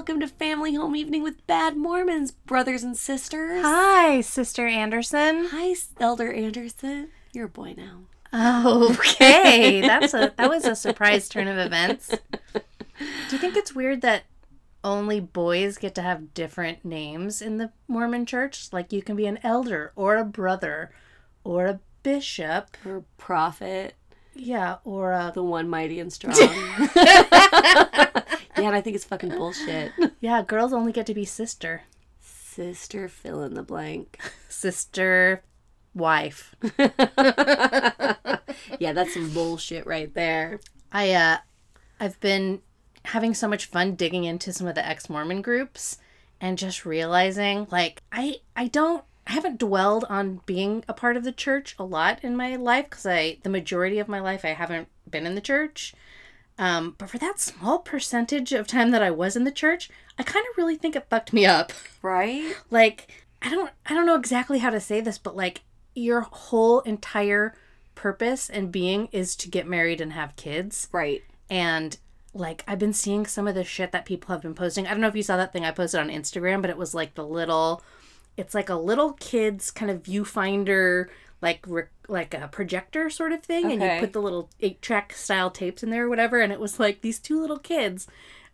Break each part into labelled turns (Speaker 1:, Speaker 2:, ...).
Speaker 1: welcome to Family Home Evening with Bad Mormons, brothers and sisters.
Speaker 2: Hi, Sister Anderson.
Speaker 1: Hi, Elder Anderson. You're a boy now.
Speaker 2: Okay, that's a that was a surprise turn of events. Do you think it's weird that only boys get to have different names in the Mormon church? Like you can be an elder or a brother or a bishop.
Speaker 1: Or a prophet,
Speaker 2: Yeah, or a
Speaker 1: the one mighty and strong. Yeah, and I think it's fucking bullshit.
Speaker 2: yeah, girls only get to be sister.
Speaker 1: Sister fill in the blank.
Speaker 2: Sister wife.
Speaker 1: Yeah, that's some bullshit right there.
Speaker 2: I uh I've been having so much fun digging into some of the ex-Mormon groups and just realizing like I I don't I haven't dwelled on being a part of the church a lot in my life cuz I the majority of my life I haven't been in the church. Um, but for that small percentage of time that I was in the church, I kind of really think it fucked me up.
Speaker 1: Right?
Speaker 2: like I don't I don't know exactly how to say this, but like your whole entire purpose and being is to get married and have kids
Speaker 1: Right.
Speaker 2: and like I've been seeing some of the shit that people have been posting. I don't know if you saw that thing I posted on Instagram, but it was like the little it's like a little kid's kind of viewfinder like re- like a projector sort of thing and you put the little 8 track style tapes in there or whatever and it was like these two little kids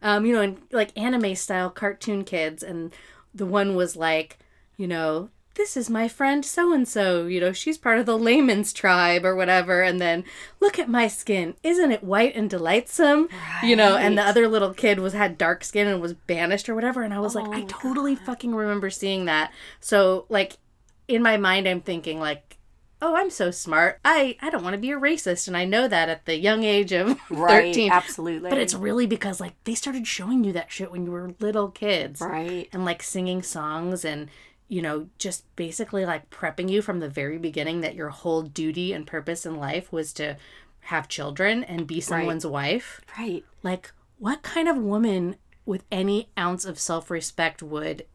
Speaker 2: um you know in like anime style cartoon kids and the one was like you know this is my friend so and so, you know, she's part of the Lamanites tribe or whatever. And then look at my skin. Isn't it white and delightsome? You know, and the other little kid was had dark skin and was banished or whatever. And I was like,
Speaker 1: Oh,
Speaker 2: I totally fucking remember seeing that. So like in my mind I'm thinking like, oh, I'm so smart. I, I don't want to be a racist. And I know that at the young age of
Speaker 1: Right.
Speaker 2: 13.
Speaker 1: Absolutely.
Speaker 2: But it's really because like they started showing you that shit when you were little kids
Speaker 1: right.
Speaker 2: and like singing songs and you know just basically like prepping you from the very beginning that your whole duty and purpose in life was to have children and be someone's wife
Speaker 1: Right.
Speaker 2: like what kind of woman with any ounce of self-respect would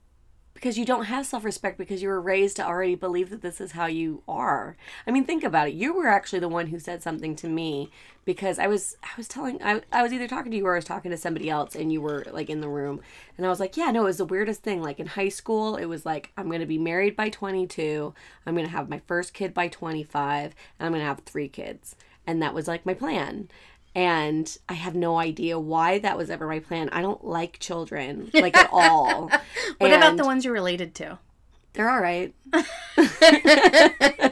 Speaker 1: because you don't have self-respect because you were raised to already believe that this is how you are. I mean, think about it. You were actually the one who said something to me because I was I was telling I, I was either talking to you or I was talking to somebody else and you were like in the room and I was like, "Yeah, no, it was the weirdest thing. Like in high school, it was like I'm going to be married by 22, I'm going to have my first kid by 25, and I'm going to have 3 kids." And that was like my plan. And I have no idea why that was ever my plan. I don't like children like at all.
Speaker 2: what about the ones you're related to
Speaker 1: they're all right.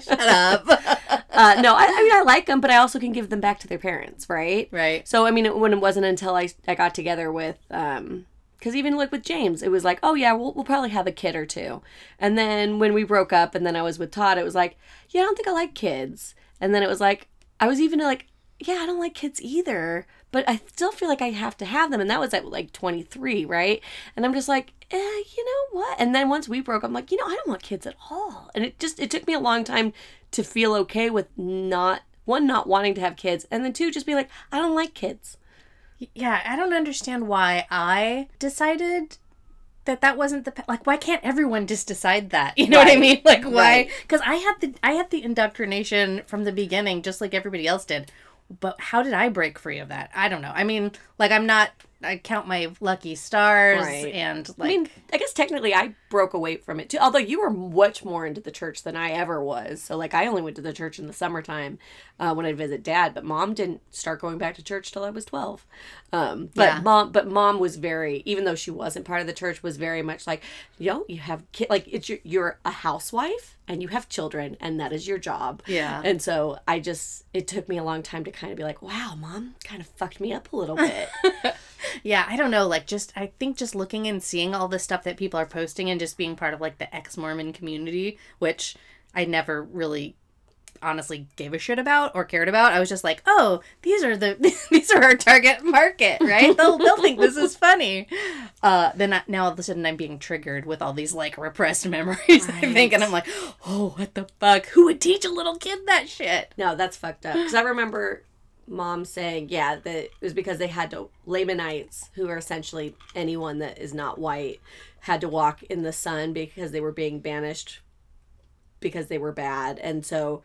Speaker 2: shut up
Speaker 1: Uh, no, I, I mean I like them, but I also can give them back to their parents, right?
Speaker 2: right
Speaker 1: So I mean, it, when it wasn't until I I got together with um, because even like with James, it was like, oh yeah, we'll we'll probably have a kid or two, and then when we broke up, and then I was with Todd, it was like, yeah, I don't think I like kids, and then it was like, I was even like, yeah, I don't like kids either, but I still feel like I have to have them, and that was at like twenty three, right? And I'm just like, eh, you know what? And then once we broke, I'm like, you know, I don't want kids at all, and it just it took me a long time to feel okay with not one not wanting to have kids, and then two just be like, I don't like kids.
Speaker 2: yeah i don't understand why i decided that that wasn't the like why can't everyone just decide that you know what i mean like why
Speaker 1: Right.
Speaker 2: because i had the i had the indoctrination from the beginning just like everybody else did but how did i break free of that i don't know i mean like i'm not i count my lucky stars
Speaker 1: Right.
Speaker 2: and
Speaker 1: I
Speaker 2: like
Speaker 1: mean, I guess technically I broke away from it too. Although you were much more into the church than I ever was. So like I only went to the church in the summertime uh, when I'd visit dad. But mom didn't start going back to church till I was twelve. Um, but
Speaker 2: Yeah.
Speaker 1: mom, but mom was very, even though she wasn't part of the church, was very much like, yo, you have kid, like it's your, you're a housewife and you have children and that is your job.
Speaker 2: Yeah.
Speaker 1: And so I just, it took me a long time to kind of be like, wow, mom kind of fucked me up a little bit.
Speaker 2: yeah i don't know like just i think just looking and seeing all the stuff that people are posting and just being part of like the ex-mormon community which i never really honestly gave a shit about or cared about. I was just like oh these are the these are our target market right? They'll, they'll think this is funny. Uh then I, now all of a sudden i'm being triggered with all these like repressed memories i think. And i'm like oh what the fuck? Who would teach a little kid that shit?
Speaker 1: No, that's fucked up. Because I remember mom saying, yeah, that it was because they had to, Lamanites, who are essentially anyone that is not white, had to walk in the sun because they were being banished because they were bad. And so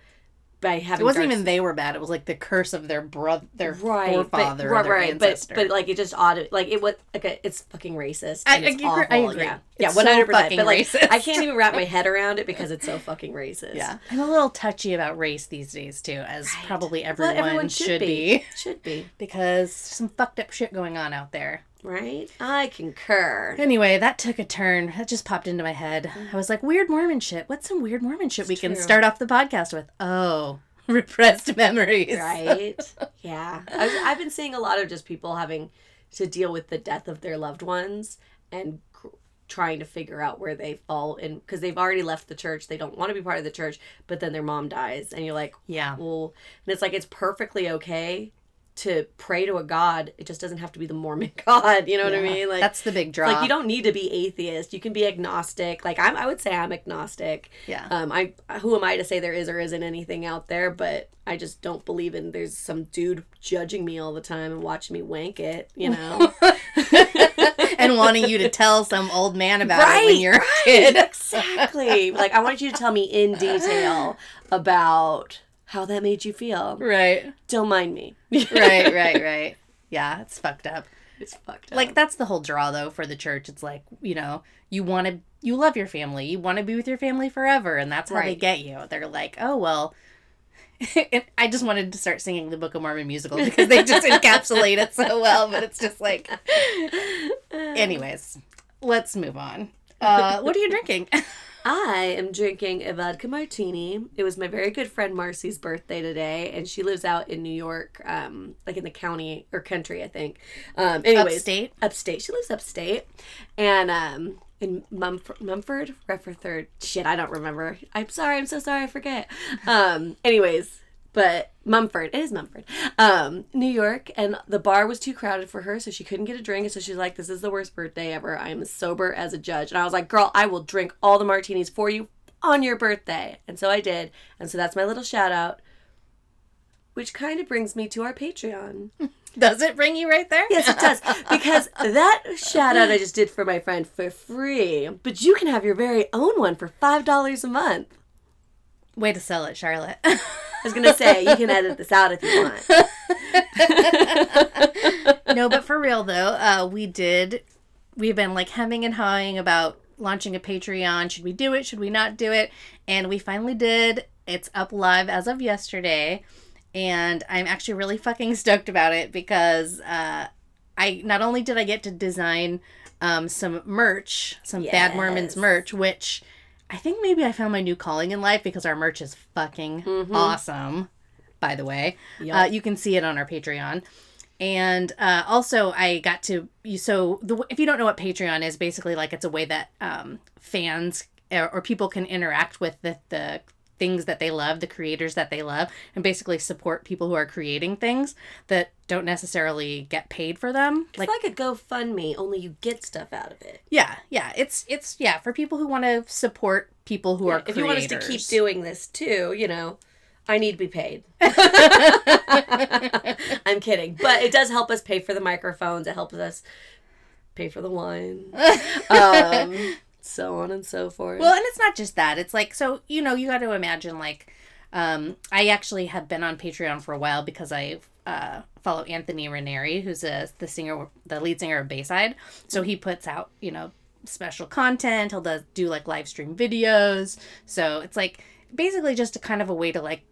Speaker 1: by having
Speaker 2: It wasn't
Speaker 1: dark
Speaker 2: even they were bad. It was like the curse of their brother, their
Speaker 1: right,
Speaker 2: forefather,
Speaker 1: but, right,
Speaker 2: their
Speaker 1: right, but
Speaker 2: ancestor.
Speaker 1: but like it just odd, like it was like a, it's fucking racist.
Speaker 2: I- I
Speaker 1: it's
Speaker 2: agree-
Speaker 1: awful.
Speaker 2: I agree.
Speaker 1: Yeah,
Speaker 2: It's
Speaker 1: yeah, one hundred percent. But like,
Speaker 2: racist.
Speaker 1: I can't even wrap my head around it because it's so fucking racist.
Speaker 2: yeah, I'm a little touchy about race these days too, as
Speaker 1: Right.
Speaker 2: probably
Speaker 1: Well,
Speaker 2: everyone,
Speaker 1: everyone
Speaker 2: should, be.
Speaker 1: Should be
Speaker 2: because some fucked up shit going on out there.
Speaker 1: Right. I concur.
Speaker 2: Anyway, that took a turn. That just popped into my head. Mm-hmm. I was like, weird Mormon shit. What's some weird Mormon shit we can
Speaker 1: true.
Speaker 2: start off the podcast with? Oh, repressed memories.
Speaker 1: Right. yeah. I was, I've been seeing a lot of just people having to deal with the death of their loved ones and cr- trying to figure out where they fall in because they've already left the church. They don't want to be part of the church, but then their mom dies, and you're like,
Speaker 2: Yeah.
Speaker 1: well, and it's like it's perfectly okay to pray to a god. It just doesn't have to be the Mormon god. You know what I mean? Like
Speaker 2: That's the big draw.
Speaker 1: like you don't need to be atheist. You can be agnostic. Like I'm, I would say I'm agnostic.
Speaker 2: Yeah.
Speaker 1: Um, I who am I to say there is or isn't anything out there? But I just don't believe in there's some dude judging me all the time and watching me wank it. You know,
Speaker 2: and wanting you to tell some old man about it when you're a kid.
Speaker 1: exactly. Like I want you to tell me in detail about how that made you feel.
Speaker 2: Right.
Speaker 1: Don't mind me.
Speaker 2: Right, right, right. Yeah, it's fucked up.
Speaker 1: It's fucked up.
Speaker 2: Like that's the whole draw though for the church. It's like, you know, you want to you love your family. You want to be with your family forever and that's how they get you. They're like, "Oh, well, I just wanted to start singing the Book of Mormon musical because they just encapsulate it so well, but it's just like anyways, let's move on. Uh, what are you drinking?
Speaker 1: I am drinking a vodka martini. It was my very good friend Marcy's birthday today, and she lives out in New York, um, like in the county or country, I think. Um, anyways,
Speaker 2: Upstate?
Speaker 1: upstate. She lives upstate, and um, in Mumford, Mumford, Rutherford. Shit, I don't remember. I'm sorry. I'm so sorry. I forget. Um, anyways, but Mumford. It is Mumford, um, New York, and the bar was too crowded for her, so she couldn't get a drink. And so she's like, "This is the worst birthday ever. I am sober as a judge." And I was like, "Girl, I will drink all the martinis for you on your birthday." And so I did. And so that's my little shout out, which kind of brings me to our Patreon.
Speaker 2: Does it bring you right there?
Speaker 1: Yes, it does. Because that shout out I just did for my friend for free, but you can have your very own one for $5 a month.
Speaker 2: Way to sell it, Charlotte.
Speaker 1: I was going to say, you can edit this out if you want.
Speaker 2: no, but for real though, uh, we did. We've been like hemming and hawing about launching a Patreon. Should we do it? Should we not do it? And we finally did. It's up live as of yesterday, and I'm actually really fucking stoked about it because uh, I not only did I get to design um, some merch, some Bad Mormons merch, which I think maybe I found my new calling in life because our merch is fucking awesome. By the way,
Speaker 1: Yup.
Speaker 2: uh, you can see it on our Patreon. And uh, also, I got to you. So, the, if you don't know what Patreon is, basically like it's a way that um, fans or, or people can interact with the, the things that they love, the creators that they love, and basically support people who are creating things that don't necessarily get paid for them.
Speaker 1: Like, like a GoFundMe, only you get stuff out of it.
Speaker 2: Yeah, yeah, it's it's yeah for people who want to support people who are
Speaker 1: if
Speaker 2: creators.
Speaker 1: you want us to keep doing this too, you know, I need to be paid. I'm kidding. But it does help us pay for the microphones. It helps us pay for the wine. Um, so on and so forth.
Speaker 2: Well, and it's not just that. It's like so you know you got to imagine like um, I actually have been on Patreon for a while because I uh, follow Anthony Raneri, who's a the singer, the lead singer of Bayside. So he puts out you know special content. He'll do like live stream videos. So it's like basically just a kind of a way to like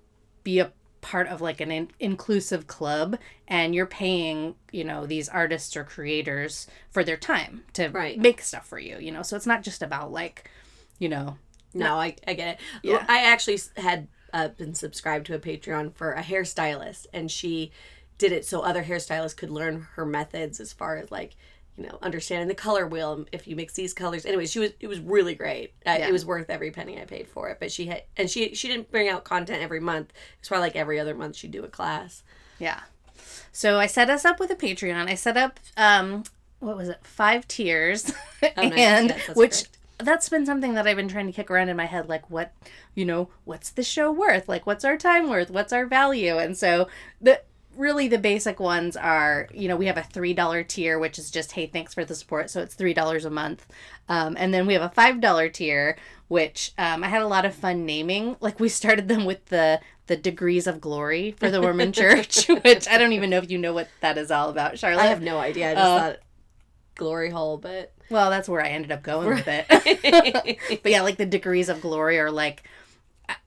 Speaker 2: be a part of like an in- inclusive club and you're paying you know these artists or creators for their time to
Speaker 1: Right.
Speaker 2: make stuff for you you know so it's not just about like you know
Speaker 1: No, I, I get it.
Speaker 2: Yeah.
Speaker 1: I actually had uh, been subscribed to a Patreon for a hairstylist, and she did it so other hairstylists could learn her methods as far as like you know understanding the color wheel if you mix these colors anyway she was it was really great uh,
Speaker 2: Yeah.
Speaker 1: it was worth every penny i paid for it but she had and she she didn't bring out content every month it's probably like every other month she'd do a class
Speaker 2: Yeah. So I set us up with a Patreon. I set up um what was it? Five tiers.
Speaker 1: Oh, nice.
Speaker 2: and
Speaker 1: Yes, that's
Speaker 2: which
Speaker 1: correct.
Speaker 2: that's been something that I've been trying to kick around in my head like what, you know, what's the show worth? Like what's our time worth? What's our value? And so the really the basic ones are, you know, we have a $3 tier which is just hey, thanks for the support. So it's $3 a month. Um, and then we have a $5 tier which um, I had a lot of fun naming. Like we started them with the the the degrees of glory for the Mormon Church, which I don't even know if you know what that is all about, Charlotte.
Speaker 1: I have no idea. I just
Speaker 2: Uh,
Speaker 1: thought glory hole, but
Speaker 2: Well, that's where I ended up going with it. but yeah, like the degrees of glory are like,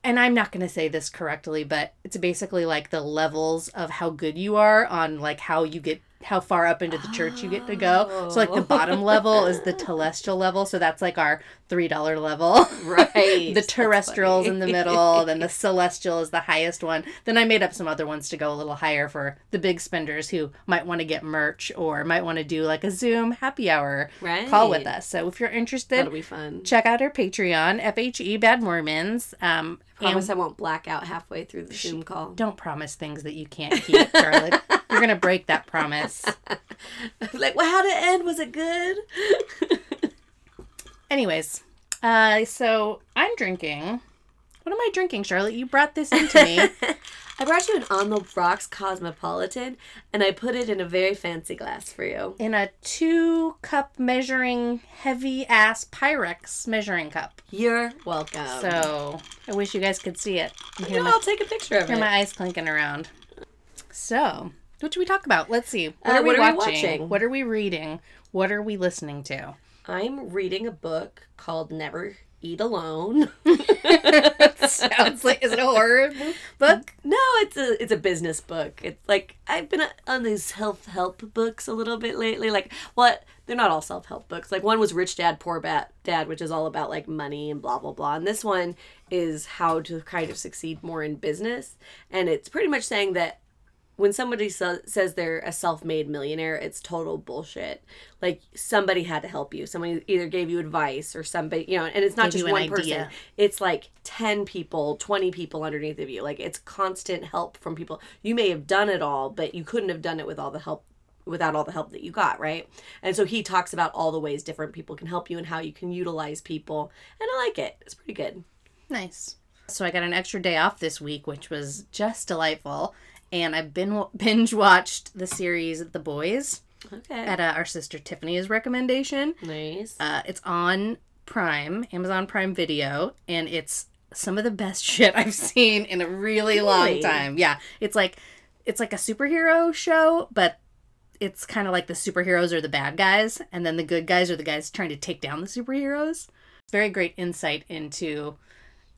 Speaker 2: and I'm not going to say this correctly, but it's basically like the levels of how good you are on like how you get how far up into the church you get to go. So like the bottom level is the telestial level, so that's like our three dollar level.
Speaker 1: right.
Speaker 2: the terrestrials in the middle, then the celestial is the highest one. Then I made up some other ones to go a little higher for the big spenders who might want to get merch or might want to do like a Zoom happy hour
Speaker 1: right.
Speaker 2: call with us. So if you're interested,
Speaker 1: That'll be fun.
Speaker 2: check out our Patreon, FHE Bad Mormons. Um,
Speaker 1: Promise
Speaker 2: and
Speaker 1: I won't black out halfway through the Zoom call.
Speaker 2: don't promise things that you can't keep, Charlotte. You're gonna break that promise.
Speaker 1: like, well, how did it end? Was it good?
Speaker 2: Anyways, uh, so I'm drinking. What am I drinking, Charlotte? You brought this into me.
Speaker 1: I brought you an On the Rocks Cosmopolitan, and I put it in a very fancy glass for you.
Speaker 2: in a two cup measuring heavy ass Pyrex measuring cup.
Speaker 1: You're welcome.
Speaker 2: So I wish you guys could see it. You my,
Speaker 1: I'll take a picture of it.
Speaker 2: hear
Speaker 1: it.
Speaker 2: my eyes clinking around. So, what should we talk about? Let's see. What
Speaker 1: Uh,
Speaker 2: are we
Speaker 1: what are we
Speaker 2: watching? What are we reading? What are we listening to?
Speaker 1: I'm reading a book called Never Eat Alone.
Speaker 2: Sounds like is it a horror book?
Speaker 1: No, it's a it's a business book. It's like I've been on these self help books a little bit lately. Like what? They're not all self help books. Like one was Rich Dad Poor Bat Dad, which is all about like money and blah blah blah. And this one is how to kind of succeed more in business. And it's pretty much saying that when somebody sa- says they're a self-made millionaire it's total bullshit. Like somebody had to help you. Somebody either gave you advice or somebody you know and it's not just one person. it's like 10 people 20 people underneath of you. Like it's constant help from people. You may have done it all but you couldn't have done it with all the help without all the help that you got right? And so he talks about all the ways different people can help you and how you can utilize people and i like it. It's pretty good.
Speaker 2: Nice. So I got an extra day off this week, which was just delightful. And I've been binge watched the series The Boys
Speaker 1: okay
Speaker 2: at uh, our sister Tiffany's recommendation.
Speaker 1: nice
Speaker 2: Uh, it's on Prime, Amazon Prime Video, and it's some of the best shit I've seen in a really long time. Yeah, it's like it's like a superhero show, but it's kind of like the superheroes are the bad guys, and then the good guys are the guys trying to take down the superheroes. Very great insight into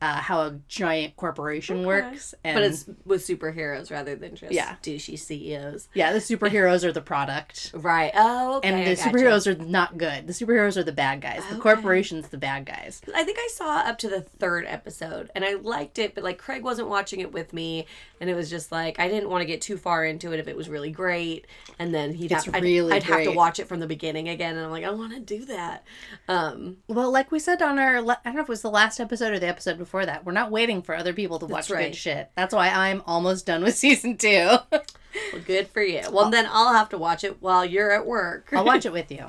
Speaker 2: uh, how a giant corporation works, and
Speaker 1: but it's with superheroes rather than just
Speaker 2: Yeah.
Speaker 1: douchey CEOs.
Speaker 2: yeah, the superheroes are the product.
Speaker 1: Right. Oh, okay.
Speaker 2: And the superheroes are not good. The superheroes are the bad guys. The corporation's the bad guys.
Speaker 1: I think I saw up to the third episode and I liked it, but like Craig wasn't watching it with me, and it was just like I didn't want to get too far into it if it was really great, and then he'd
Speaker 2: It's
Speaker 1: have, I'd,
Speaker 2: really
Speaker 1: I'd have to watch it from the beginning again, and I'm like I want to do that. Um,
Speaker 2: Well, like we said on our, I don't know if it was the last episode or the episode before that, we're not waiting for other people to watch
Speaker 1: right.
Speaker 2: good shit. That's why I'm almost done with season two.
Speaker 1: well, good for you. Well, then I'll have to watch it while you're at work.
Speaker 2: I'll watch it with you.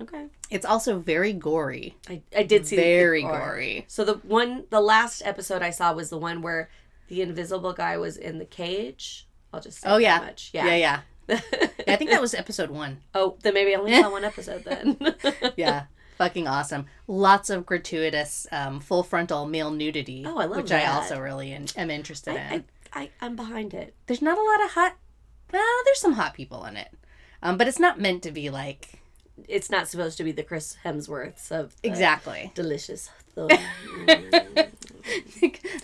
Speaker 1: okay.
Speaker 2: It's also very gory.
Speaker 1: I, I did see
Speaker 2: Very
Speaker 1: or-
Speaker 2: gory.
Speaker 1: So the one, the last episode I saw was the one where the invisible guy was in the cage. I'll just say
Speaker 2: Oh, yeah.
Speaker 1: much.
Speaker 2: Yeah, yeah. Yeah, I think that was episode one.
Speaker 1: oh, then maybe I only saw one episode then.
Speaker 2: Yeah. Fucking awesome. Lots of gratuitous um, full frontal male nudity.
Speaker 1: Oh, I love
Speaker 2: Which I also really in, am interested in.
Speaker 1: I, I, I'm behind it.
Speaker 2: There's not a lot of hot, well, there's some hot people in it. Um, but it's not meant to be like,
Speaker 1: It's not supposed to be the Chris Hemsworths of
Speaker 2: exactly.
Speaker 1: delicious.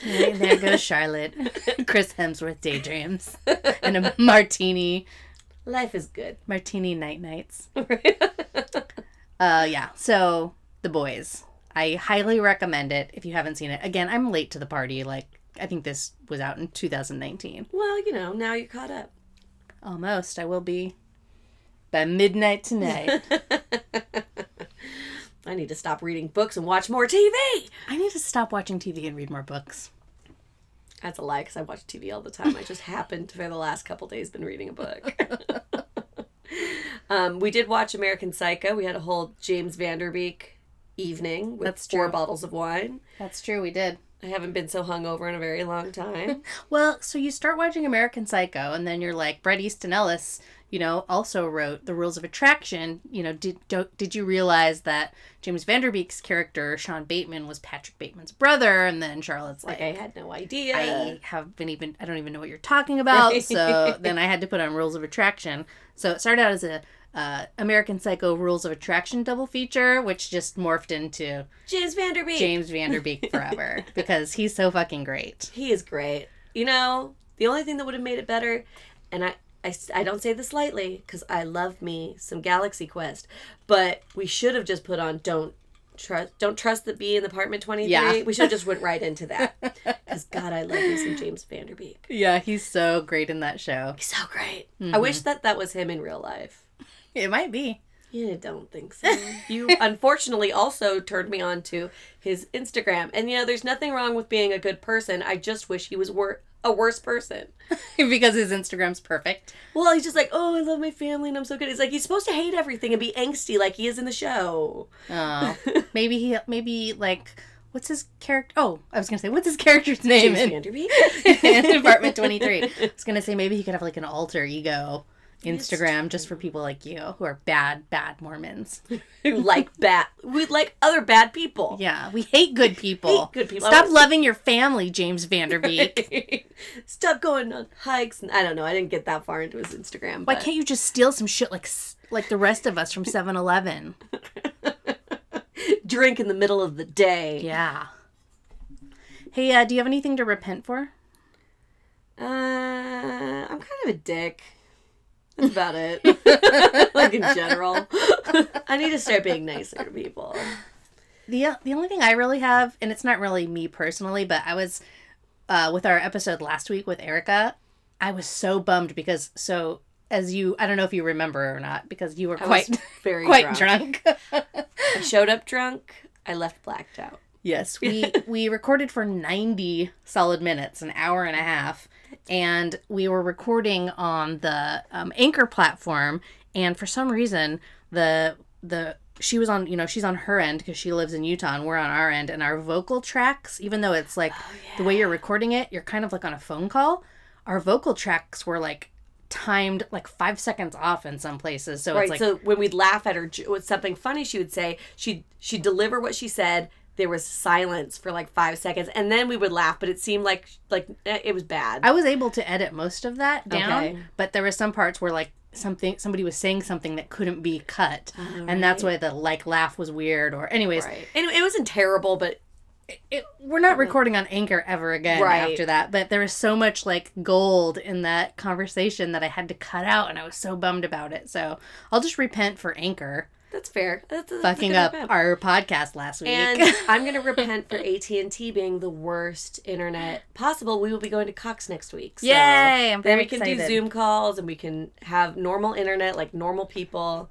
Speaker 2: There there goes Charlotte. Chris Hemsworth daydreams. And a martini.
Speaker 1: Life is good.
Speaker 2: Martini night nights.
Speaker 1: Right?
Speaker 2: Uh yeah. So the boys. I highly recommend it if you haven't seen it. Again, I'm late to the party. Like I think this was out in 2019.
Speaker 1: well, you know, now you're caught up.
Speaker 2: Almost. I will be by midnight tonight.
Speaker 1: I need to stop reading books and watch more TV.
Speaker 2: I need to stop watching TV and read more books.
Speaker 1: That's a lie because I watch TV all the time. I just happened to, for the last couple days, been reading a book. um, we did watch American Psycho. We had a whole James Van Der Beek evening with
Speaker 2: That's
Speaker 1: four
Speaker 2: true.
Speaker 1: bottles of wine.
Speaker 2: That's true, we did.
Speaker 1: I haven't been so hungover in a very long time.
Speaker 2: Well, so you start watching American Psycho, and then you're like, Bret Easton Ellis, you know, also wrote The Rules of Attraction. You know, did did you realize that James Van Der Beek's character Sean Bateman was Patrick Bateman's brother? And then Charlotte's like,
Speaker 1: like I had no idea.
Speaker 2: I have been even I don't even know what you're talking about. So then I had to put on Rules of Attraction. So it started out as a uh, American Psycho Rules of Attraction double feature, which just morphed into
Speaker 1: James Van Der Beek.
Speaker 2: James Van Der Beek forever because he's so fucking great.
Speaker 1: He is great. You know, the only thing that would have made it better, and I, I, I don't say this lightly because I love me some Galaxy Quest, but we should have just put on don't trust don't trust the bee in apartment 23
Speaker 2: Yeah.
Speaker 1: we should have just went right into that because god i love me some james van der beek
Speaker 2: Yeah, he's so great in that show.
Speaker 1: he's so great i mm-hmm. wish that that was him in real life
Speaker 2: It might be.
Speaker 1: yeah, I don't think so. You unfortunately also turned me on to his Instagram. And you know, there's nothing wrong with being a good person. I just wish he was wor- a worse person.
Speaker 2: because his Instagram's perfect.
Speaker 1: Well, he's just like, oh, I love my family and I'm so good. He's like he's supposed to hate everything and be angsty like he is in the show.
Speaker 2: Oh, maybe he, maybe like, what's his character? Oh, I was gonna say, what's his character's name
Speaker 1: James
Speaker 2: in, in Apartment Twenty Three? I was gonna say maybe he could have like an alter ego Instagram just for people like you who are bad, bad Mormons.
Speaker 1: Who like bad, we like other bad people.
Speaker 2: Yeah, we hate good people.
Speaker 1: Hate good people.
Speaker 2: Stop loving your family, James Van Der Beek.
Speaker 1: Stop going on hikes. And I don't know. I didn't get that far into his Instagram.
Speaker 2: Why
Speaker 1: but-
Speaker 2: can't you just steal some shit like like the rest of us from 7-Eleven?
Speaker 1: drink in the middle of the day?
Speaker 2: Yeah. Hey, uh, do you have anything to repent for?
Speaker 1: Uh, I'm kind of a dick. That's about it. like in general, I need to start being nicer to people.
Speaker 2: The the only thing I really have, and it's not really me personally, but I was uh, with our episode last week with Erica. I was so bummed because so as you, I don't know if you remember or not, because you were
Speaker 1: I
Speaker 2: quite
Speaker 1: very
Speaker 2: quite
Speaker 1: drunk.
Speaker 2: drunk.
Speaker 1: I showed up drunk. I left blacked out.
Speaker 2: Yes, we we recorded for 90 solid minutes, an hour and a half, and we were recording on the um, Anchor platform. And for some reason, the the she was on, you know, she's on her end because she lives in Utah, and we're on our end. And our vocal tracks, even though it's like the way you're recording it, you're kind of like on a phone call. Our vocal tracks were like timed like five seconds off in some places. So
Speaker 1: Right.
Speaker 2: it's like
Speaker 1: so when we'd laugh at her with something funny, she would say she she'd deliver what she said. There was silence for like five seconds, and then we would laugh. But it seemed like like eh, it was bad.
Speaker 2: I was able to edit most of that down,
Speaker 1: Okay.
Speaker 2: but there were some parts where like something somebody was saying something that couldn't be cut, and that's why the like laugh was weird. Or anyways,
Speaker 1: right. And it wasn't terrible, but
Speaker 2: it, we're not recording on Anchor ever again
Speaker 1: Right.
Speaker 2: after that. But there was so much like gold in that conversation that I had to cut out, and I was so bummed about it. So I'll just repent for Anchor
Speaker 1: that's fair. That's, that's
Speaker 2: fucking up our podcast last week.
Speaker 1: And I'm gonna repent for AT and T being the worst internet possible. We will be going to Cox next week. So
Speaker 2: Yay, I'm
Speaker 1: then we can
Speaker 2: excited.
Speaker 1: do Zoom calls and we can have normal internet like normal people,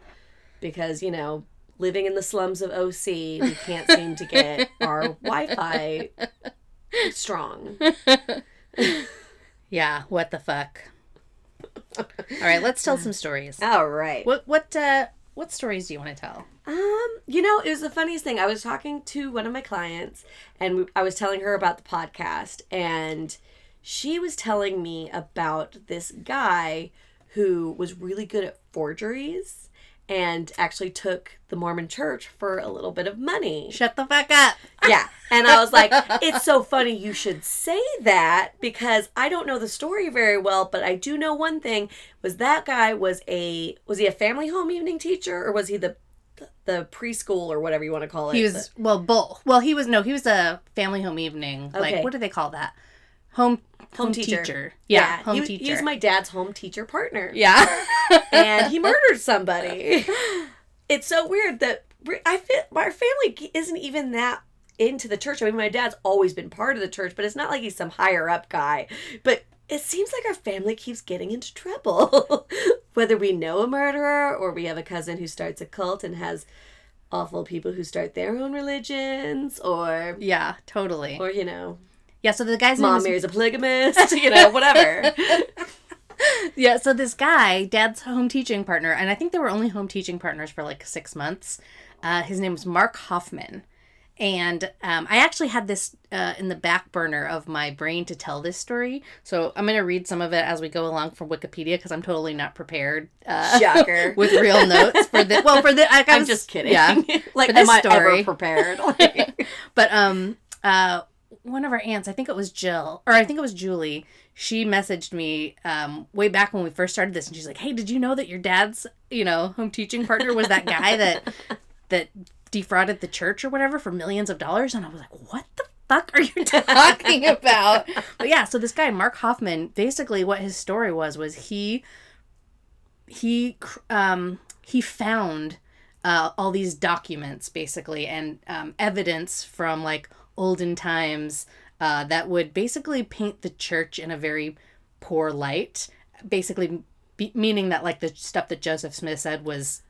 Speaker 1: because you know living in the slums of OC, we can't seem to get our Wi-Fi strong.
Speaker 2: yeah, what the fuck. All right, let's tell some stories.
Speaker 1: All right.
Speaker 2: What what uh what stories do you want to tell?
Speaker 1: Um, you know, it was the funniest thing. I was talking to one of my clients and I was telling her about the podcast and she was telling me about this guy who was really good at forgeries and actually took the Mormon church for a little bit of money.
Speaker 2: Shut the fuck up.
Speaker 1: Yeah. And I was like, it's so funny you should say that because I don't know the story very well, but I do know one thing was that guy was a was he a family home evening teacher or was he the the preschool or whatever you want to call it?
Speaker 2: He was well both. Well, he was no, he was a family home evening.
Speaker 1: Okay.
Speaker 2: Like what do they call that? Home home,
Speaker 1: teacher.
Speaker 2: teacher. Yeah, home
Speaker 1: he,
Speaker 2: teacher.
Speaker 1: He was my dad's home teacher partner.
Speaker 2: yeah.
Speaker 1: and he murdered somebody. It's so weird that I feel our family isn't even that into the church. I mean, my dad's always been part of the church, but it's not like he's some higher up guy. But it seems like our family keeps getting into trouble. Whether we know a murderer or we have a cousin who starts a cult and has awful people who start their own religions or
Speaker 2: yeah, totally.
Speaker 1: or you know,
Speaker 2: Yeah, so the guy's name
Speaker 1: mom
Speaker 2: was
Speaker 1: marries a polygamist, you know, whatever.
Speaker 2: Yeah, so this guy, dad's home teaching partner, and I think they were only home teaching partners for like six months. Uh, his name was Mark Hofmann. and um, I actually had this uh, in the back burner of my brain to tell this story. So I'm going to read some of it as we go along from Wikipedia because I'm totally not prepared. Uh,
Speaker 1: Shocker.
Speaker 2: with real notes for the well for the. I, I
Speaker 1: I'm just kidding.
Speaker 2: Yeah.
Speaker 1: like,
Speaker 2: this
Speaker 1: am I
Speaker 2: story.
Speaker 1: ever prepared?
Speaker 2: but um uh one of our aunts i think it was jill or i think it was julie she messaged me um way back when we first started this and she's like hey did you know that your dad's you know home teaching partner was that guy that that defrauded the church or whatever for millions of dollars? And i was like what the fuck are you talking about? But yeah so this guy mark hofmann basically what his story was was he he um he found uh, all these documents basically and um, evidence from like olden times uh, that would basically paint the church in a very poor light basically be- meaning that like the stuff that joseph smith said was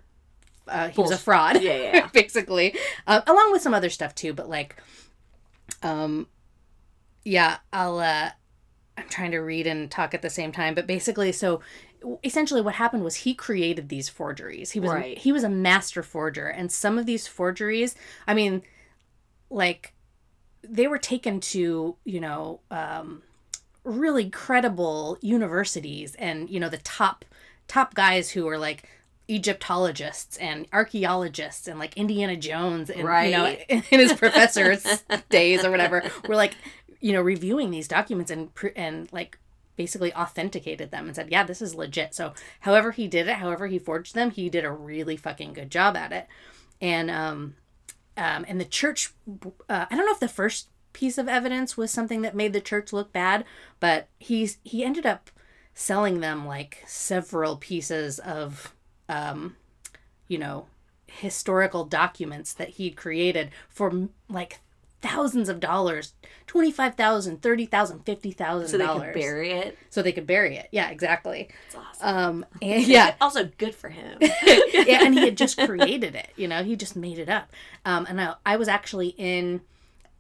Speaker 2: uh, he was a fraud
Speaker 1: Yeah, yeah.
Speaker 2: basically uh, along with some other stuff too but like um yeah i'll uh i'm trying to read and talk at the same time but basically so essentially what happened was he created these forgeries he was
Speaker 1: Right.
Speaker 2: he was a master forger and some of these forgeries i mean like they were taken to you know um really credible universities and you know the top top guys who were like Egyptologists and archaeologists and like Indiana Jones and you know in his professor's days or whatever were like you know reviewing these documents and and like basically authenticated them and said yeah this is legit. So however he did it however he forged them he did a really fucking good job at it. And um um and the church uh, I don't know if the first piece of evidence was something that made the church look bad but he's he ended up selling them like several pieces of um you know historical documents that he'd created for like thousands of dollars 25000 30000 50000
Speaker 1: so they could bury it.
Speaker 2: so they could bury it yeah exactly
Speaker 1: That's awesome.
Speaker 2: um and yeah
Speaker 1: Also good for him.
Speaker 2: yeah, and he had just created it. You know, he just made it up. Um, and I, I was actually in.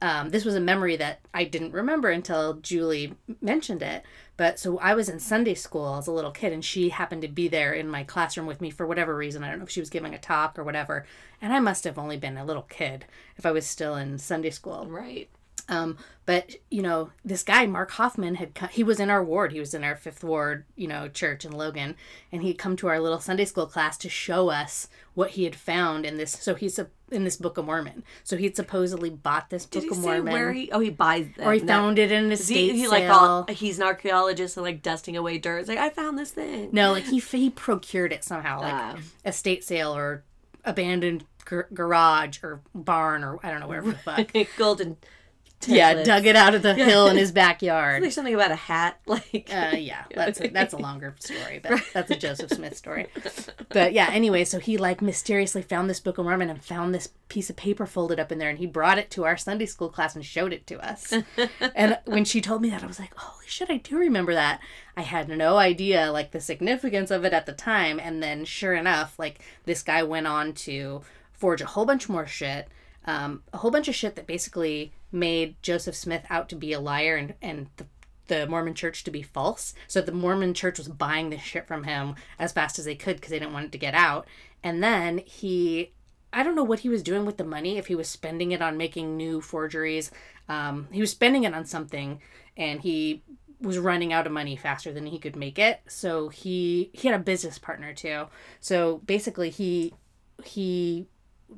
Speaker 2: Um, this was a memory that I didn't remember until Julie mentioned it. But so I was in Sunday school as a little kid, and she happened to be there in my classroom with me for whatever reason. I don't know if she was giving a talk or whatever. And I must have only been a little kid if I was still in Sunday school.
Speaker 1: right.
Speaker 2: Um, but you know, this guy Mark Hofmann had he was in our ward. He was in our fifth ward, you know, church in Logan, and he'd come to our little Sunday school class to show us what he had found in this. So he's a, in this Book of Mormon. So he'd supposedly bought this Book
Speaker 1: Did he
Speaker 2: of Mormon,
Speaker 1: where he? Oh, he buys them.
Speaker 2: or he found it in an estate
Speaker 1: he, he
Speaker 2: sale.
Speaker 1: like all, he's an archaeologist and like dusting away dirt. It's like I found this thing.
Speaker 2: no, like he he procured it somehow, like
Speaker 1: Ah.
Speaker 2: estate sale or abandoned garage or barn or I don't know wherever the fuck.
Speaker 1: golden.
Speaker 2: Yeah,
Speaker 1: templates.
Speaker 2: dug it out of the hill in his backyard.
Speaker 1: There's something about a hat, like
Speaker 2: Uh, yeah, that's a, that's a longer story, but that's a Joseph Smith story. But yeah, anyway, so he like mysteriously found this Book of Mormon and found this piece of paper folded up in there, and he brought it to our Sunday school class and showed it to us. and when she told me that, I was like, holy shit, I do remember that. I had no idea like the significance of it at the time, and then sure enough, like this guy went on to forge a whole bunch more shit. Um, a whole bunch of shit that basically made Joseph Smith out to be a liar and, and the the Mormon church to be false. So the Mormon church was buying this shit from him as fast as they could because they didn't want it to get out. And then he, I don't know what he was doing with the money, if he was spending it on making new forgeries. Um, he was spending it on something and he was running out of money faster than he could make it. So he he had a business partner too. So basically he he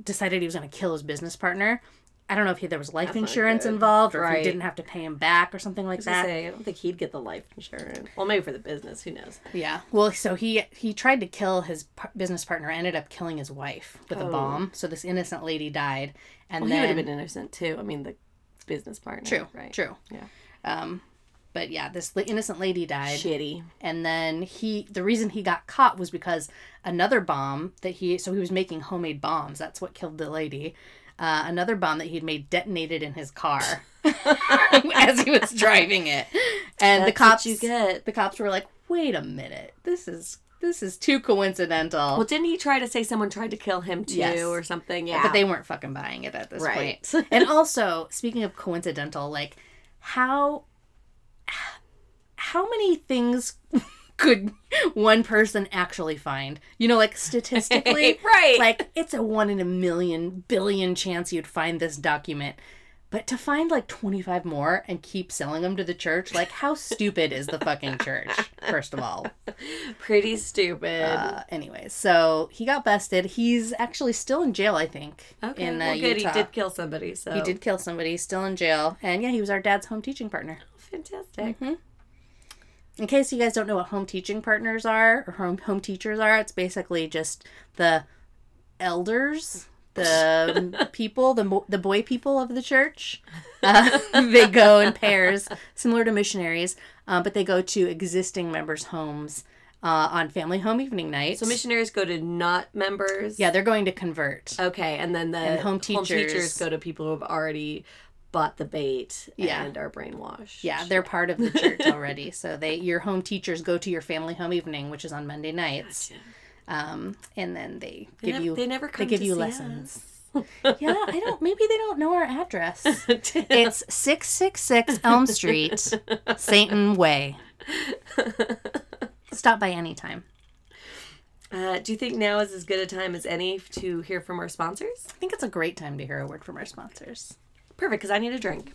Speaker 2: decided he was going to kill his business partner. I don't know if he, there was life
Speaker 1: That's
Speaker 2: insurance involved or if he didn't have to pay him back or something like
Speaker 1: I
Speaker 2: that.
Speaker 1: say, I don't think he'd get the life insurance. Well, maybe for the business. Who knows?
Speaker 2: Yeah. Well, so he he tried to kill his par- business partner, ended up killing his wife with a
Speaker 1: Oh.
Speaker 2: bomb. So this innocent lady died, and
Speaker 1: Well, he would have been innocent too. I mean, the business partner.
Speaker 2: true,
Speaker 1: Right.
Speaker 2: true.
Speaker 1: Yeah.
Speaker 2: Um, but yeah, this innocent lady died,
Speaker 1: Shitty.
Speaker 2: and then he the reason he got caught was because another bomb that he so he was making homemade bombs. That's what killed the lady. Uh, another bomb that he'd made detonated in his car as he was driving it, and the
Speaker 1: That's what
Speaker 2: cops
Speaker 1: you get.
Speaker 2: the cops were like, "Wait a minute, this is this is too coincidental."
Speaker 1: Well, didn't he try to say someone tried to kill him too
Speaker 2: Yes.
Speaker 1: or something? Yeah.
Speaker 2: But they weren't fucking buying it at this
Speaker 1: Right.
Speaker 2: point. And also, speaking of coincidental, like how how many things could one person actually find? You know, like statistically,
Speaker 1: right.
Speaker 2: like it's a one in a million billion chance you'd find this document. But to find like 25 more and keep selling them to the church, like how stupid is the fucking church, first of all?
Speaker 1: Pretty stupid.
Speaker 2: Uh, anyways, so he got busted. He's actually still in jail, I think.
Speaker 1: okay,
Speaker 2: in uh,
Speaker 1: well, good.
Speaker 2: Utah.
Speaker 1: He did kill somebody, so
Speaker 2: He did kill somebody. Still in jail. And yeah, he was our dad's home teaching partner.
Speaker 1: Fantastic.
Speaker 2: In case you guys don't know what home teaching partners are or home home teachers are, it's basically just the elders, the people, the mo- the boy people of the church. Uh, they go in pairs, similar to missionaries, uh, but they go to existing members' homes uh, on family home evening night.
Speaker 1: So missionaries go to not members.
Speaker 2: yeah, they're going to convert.
Speaker 1: Okay, and then the
Speaker 2: And home teachers-
Speaker 1: go to people who have already bought the bait
Speaker 2: Yeah.
Speaker 1: and are brainwashed.
Speaker 2: Yeah, they're part of the church already. So they your home teachers go to your family home evening, which is on Monday nights. Um, and then they
Speaker 1: They
Speaker 2: give
Speaker 1: nev-
Speaker 2: you
Speaker 1: they never come
Speaker 2: give
Speaker 1: to
Speaker 2: you
Speaker 1: see
Speaker 2: lessons. yeah, I don't. Maybe they don't know our address. It's six six six Elm Street, Satan Way. Stop by anytime.
Speaker 1: uh, do you think now is as good a time as any to hear from our sponsors?
Speaker 2: I think it's a great time to hear a word from our sponsors.
Speaker 1: Perfect, because I need a drink.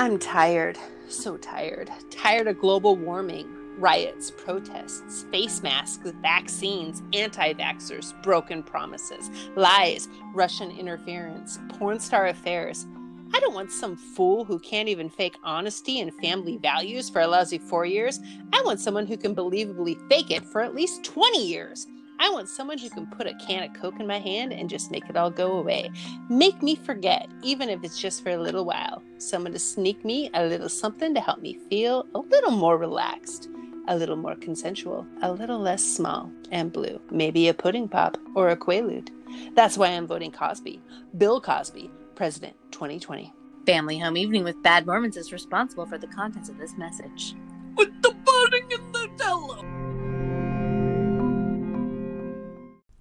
Speaker 3: I'm tired. So tired. Tired of global warming, riots, protests, face masks, vaccines, anti vaxxers, broken promises, lies, Russian interference, porn star affairs. I don't want some fool who can't even fake honesty and family values for a lousy four years. I want someone who can believably fake it for at least 20 years. I want someone who can put a can of Coke in my hand and just make it all go away. Make me forget, even if it's just for a little while. Someone to sneak me a little something to help me feel a little more relaxed, a little more consensual, a little less small and blue. Maybe a pudding pop or a quaalude. That's why I'm voting Cosby. Bill Cosby, President 2020.
Speaker 2: Family Home Evening with Bad Mormons is responsible for the contents of this message.
Speaker 3: With the pudding and Nutella.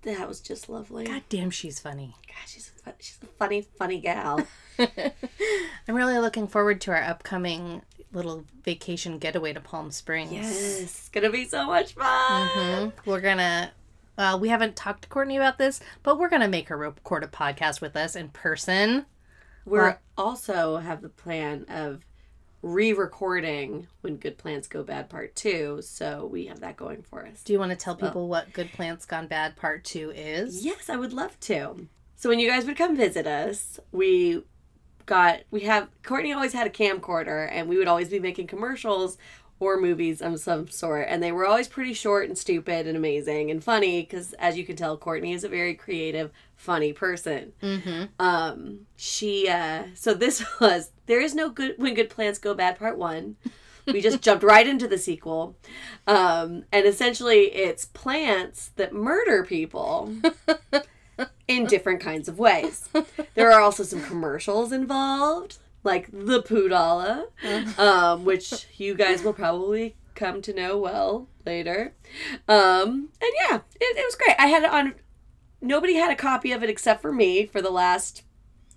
Speaker 1: That was just lovely.
Speaker 2: God damn, she's funny.
Speaker 1: God, she's a, fu- she's a funny, funny gal.
Speaker 2: I'm really looking forward to our upcoming little vacation getaway to Palm Springs.
Speaker 1: yes, it's gonna be so much fun.
Speaker 2: Mhm. We're gonna. Well, we haven't talked to Courtney about this, but we're gonna make her record a podcast with us in person.
Speaker 1: We're
Speaker 2: Well-
Speaker 1: also have the plan of re-recording when Good plants Go Bad Part Two, so we have that going for us.
Speaker 2: Do you want to tell people what Good Plants Gone Bad Part Two is?
Speaker 1: Yes, I would love to. So when you guys would come visit us, we got we have Courtney always had a camcorder and we would always be making commercials or movies of some sort and they were always pretty short and stupid and amazing and funny because as you can tell Courtney is a very creative funny person.
Speaker 2: Mm-hmm.
Speaker 1: Um she uh so this was there is no good when good plans go bad part 1. We just jumped right into the sequel. Um and essentially it's plants that murder people in different kinds of ways. There are also some commercials involved, like the Poodala, um, which you guys will probably come to know well later. Um, and yeah, it, it was great. I had it on. Nobody had a copy of it except for me for the last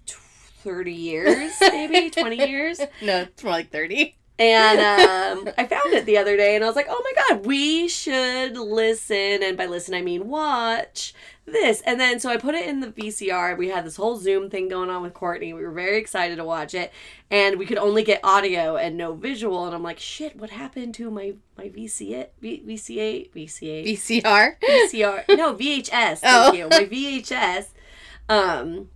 Speaker 1: 30 years, maybe 20 years.
Speaker 2: No, it's more like thirty.
Speaker 1: And um, I found it the other day and I was like, oh my God, we should listen. And by listen, I mean watch this. And then so I put it in the VCR. We had this whole Zoom thing going on with Courtney. We were very excited to watch it. And we could only get audio and no visual. And I'm like, shit, what happened to my, my VCA, v, VCA, VCA,
Speaker 2: VCR.
Speaker 1: VCR? No, VHS. Thank
Speaker 2: Oh.
Speaker 1: you. My VHS. Um,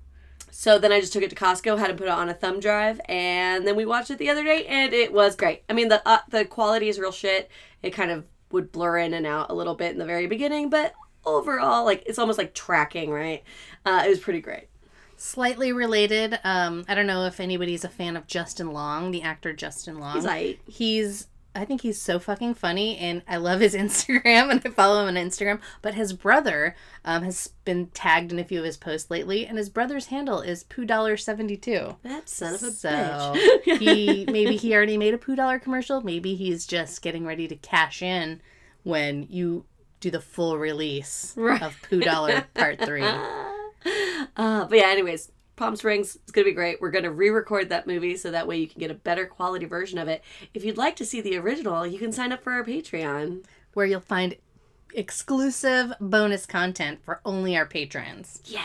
Speaker 1: so then I just took it to Costco, had to put it on a thumb drive, and then we watched it the other day, and it was great. I mean, the uh, the quality is real shit. It kind of would blur in and out a little bit in the very beginning, but overall, like it's almost like tracking, right? Uh, it was pretty great.
Speaker 2: Slightly related. Um, I don't know if anybody's a fan of Justin Long, the actor Justin Long.
Speaker 1: He's like,
Speaker 2: He's I think he's so fucking funny and I love his Instagram and I follow him on Instagram. But his brother um, has been tagged in a few of his posts lately and his brother's handle is poo dollar seventy two.
Speaker 1: that son of a
Speaker 2: So
Speaker 1: bitch.
Speaker 2: he maybe he already made a poo dollar commercial. Maybe he's just getting ready to cash in when you do the full release
Speaker 1: Right.
Speaker 2: of poo dollar part three.
Speaker 1: Uh, but yeah, anyways, Palm Springs is gonna be great. We're gonna re-record that movie so that way you can get a better quality version of it. If you'd like to see the original, you can sign up for our Patreon.
Speaker 2: Where you'll find exclusive bonus content for only our patrons.
Speaker 1: Yeah.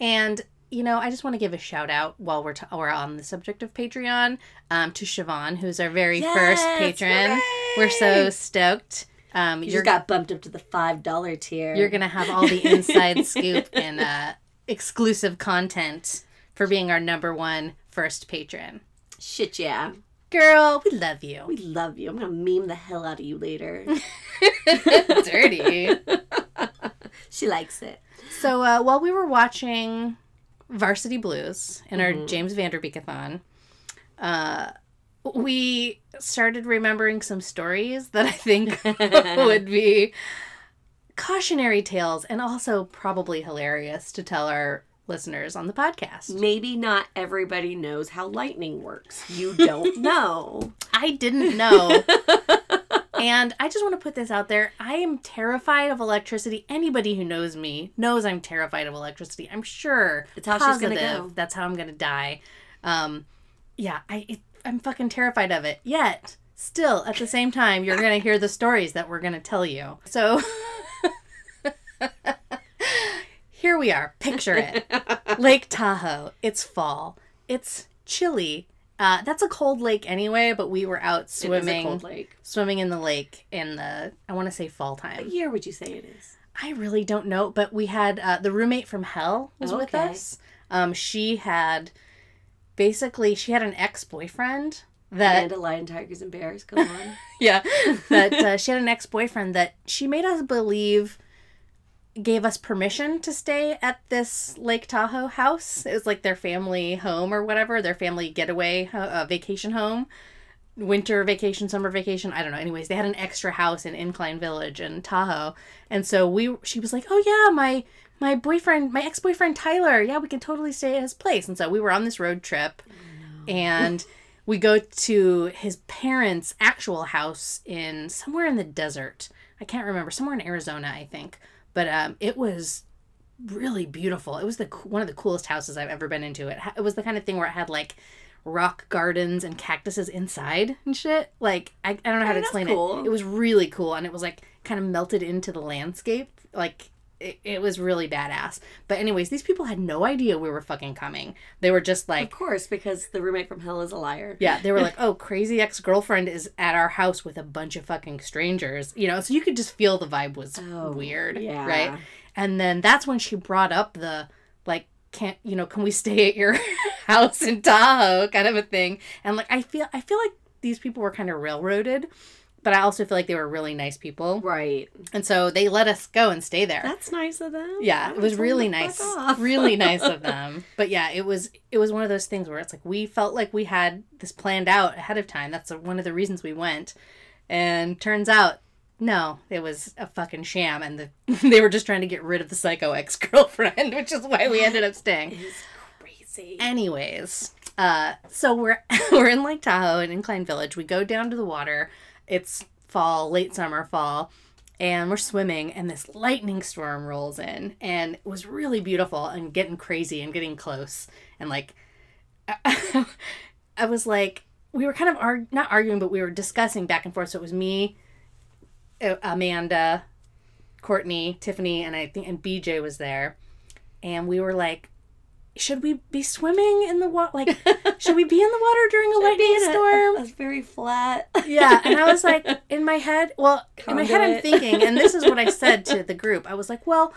Speaker 2: And you know, I just want to give a shout out while we're, t- we're on the subject of Patreon um, to Siobhan, who's our very first
Speaker 1: Yes,
Speaker 2: patron. We're so stoked. Um,
Speaker 1: You just got bumped up to the five dollar tier.
Speaker 2: you're gonna have all the inside scoop and uh, exclusive content for being our number one first patron.
Speaker 1: shit. Yeah,
Speaker 2: Girl, we love you.
Speaker 1: we love you. I'm gonna meme the hell out of you later.
Speaker 2: Dirty.
Speaker 1: she likes it.
Speaker 2: So uh, while we were watching Varsity Blues in our James Vanderbeekathon, uh, we started remembering some stories that I think would be cautionary tales and also probably hilarious to tell our listeners on the podcast.
Speaker 1: Maybe not everybody knows how lightning works. You don't know.
Speaker 2: I didn't know. and I just want to put this out there. I am terrified of electricity. Anybody who knows me knows I'm terrified of electricity. I'm sure
Speaker 1: It's how she's gonna
Speaker 2: positive
Speaker 1: go.
Speaker 2: That's how I'm gonna die. Um, yeah, I it, I'm fucking terrified of it. Yet, still, at the same time, you're gonna hear the stories that we're gonna tell you. So. Here we are. Picture it. Lake Tahoe. It's fall. It's chilly. Uh, that's a cold lake anyway, but we were out
Speaker 1: It is a
Speaker 2: swimming,
Speaker 1: cold lake.
Speaker 2: swimming in the lake in the I want to say fall time.
Speaker 1: What year would you say it is?
Speaker 2: I really don't know, but we had uh, the roommate from hell was with us. Um, she had basically she had an ex boyfriend that
Speaker 1: Amanda, Lion, Tigers, and Bears. come on.
Speaker 2: yeah that uh, she had an ex boyfriend that she made us believe gave us permission to stay at this Lake Tahoe house. It was like their family home or whatever, their family getaway uh, vacation home. Winter vacation, summer vacation, I don't know. Anyways, they had an extra house in Incline Village in Tahoe. And so we she was like, "Oh yeah, my my boyfriend, my ex-boyfriend Tyler, yeah, we can totally stay at his place." And so we were on this road trip and we go to his parents' actual house in somewhere in the desert. I can't remember, somewhere in Arizona, I think. But um, it was really beautiful. It was the one of the coolest houses I've ever been into. It it was the kind of thing where it had like rock gardens and cactuses inside and shit. Like I, I don't know how to explain
Speaker 1: cool.
Speaker 2: it. It was really cool and it was like kind of melted into the landscape. Like it, it was really badass. But anyways, these people had no idea we were fucking coming. They were just like
Speaker 1: of course, because the roommate from hell is a liar.
Speaker 2: yeah, they were like, "Oh, crazy ex-girlfriend is at our house with a bunch of fucking strangers." You know, so you could just feel the vibe was
Speaker 1: Oh,
Speaker 2: weird,
Speaker 1: yeah.
Speaker 2: right? And then that's when she brought up the like, "Can't, you know, can we stay at your house in Tahoe?" kind of a thing. And like I feel I feel like these people were kind of railroaded, but I also feel like they were really nice people.
Speaker 1: Right.
Speaker 2: And so they let us go and stay there.
Speaker 1: That's nice of them.
Speaker 2: Yeah, it was really
Speaker 1: them to fuck
Speaker 2: nice. Really nice of them. But yeah, it was it was one of those things where it's like we felt like we had this planned out ahead of time. That's one of the reasons we went. And turns out no, it was a fucking sham and the they were just trying to get rid of the psycho ex-girlfriend, which is why we ended up staying.
Speaker 1: It's crazy.
Speaker 2: Anyways, uh, so we're we're in Lake Tahoe in Incline Village. We go down to the water. It's fall, late summer, fall, and we're swimming. And this lightning storm rolls in, and it was really beautiful and getting crazy and getting close. And like, I was like, we were kind of arg- not arguing, but we were discussing back and forth. So it was me, uh, Amanda, Courtney, Tiffany, and I think and BJ was there, and we were like, should we be swimming in the water? Like, should we be in the water during a lightning storm?
Speaker 1: a very flat.
Speaker 2: Yeah, and I was like, in my head, well, in my head, I'm thinking, and this is what I said to the group. I was like, well,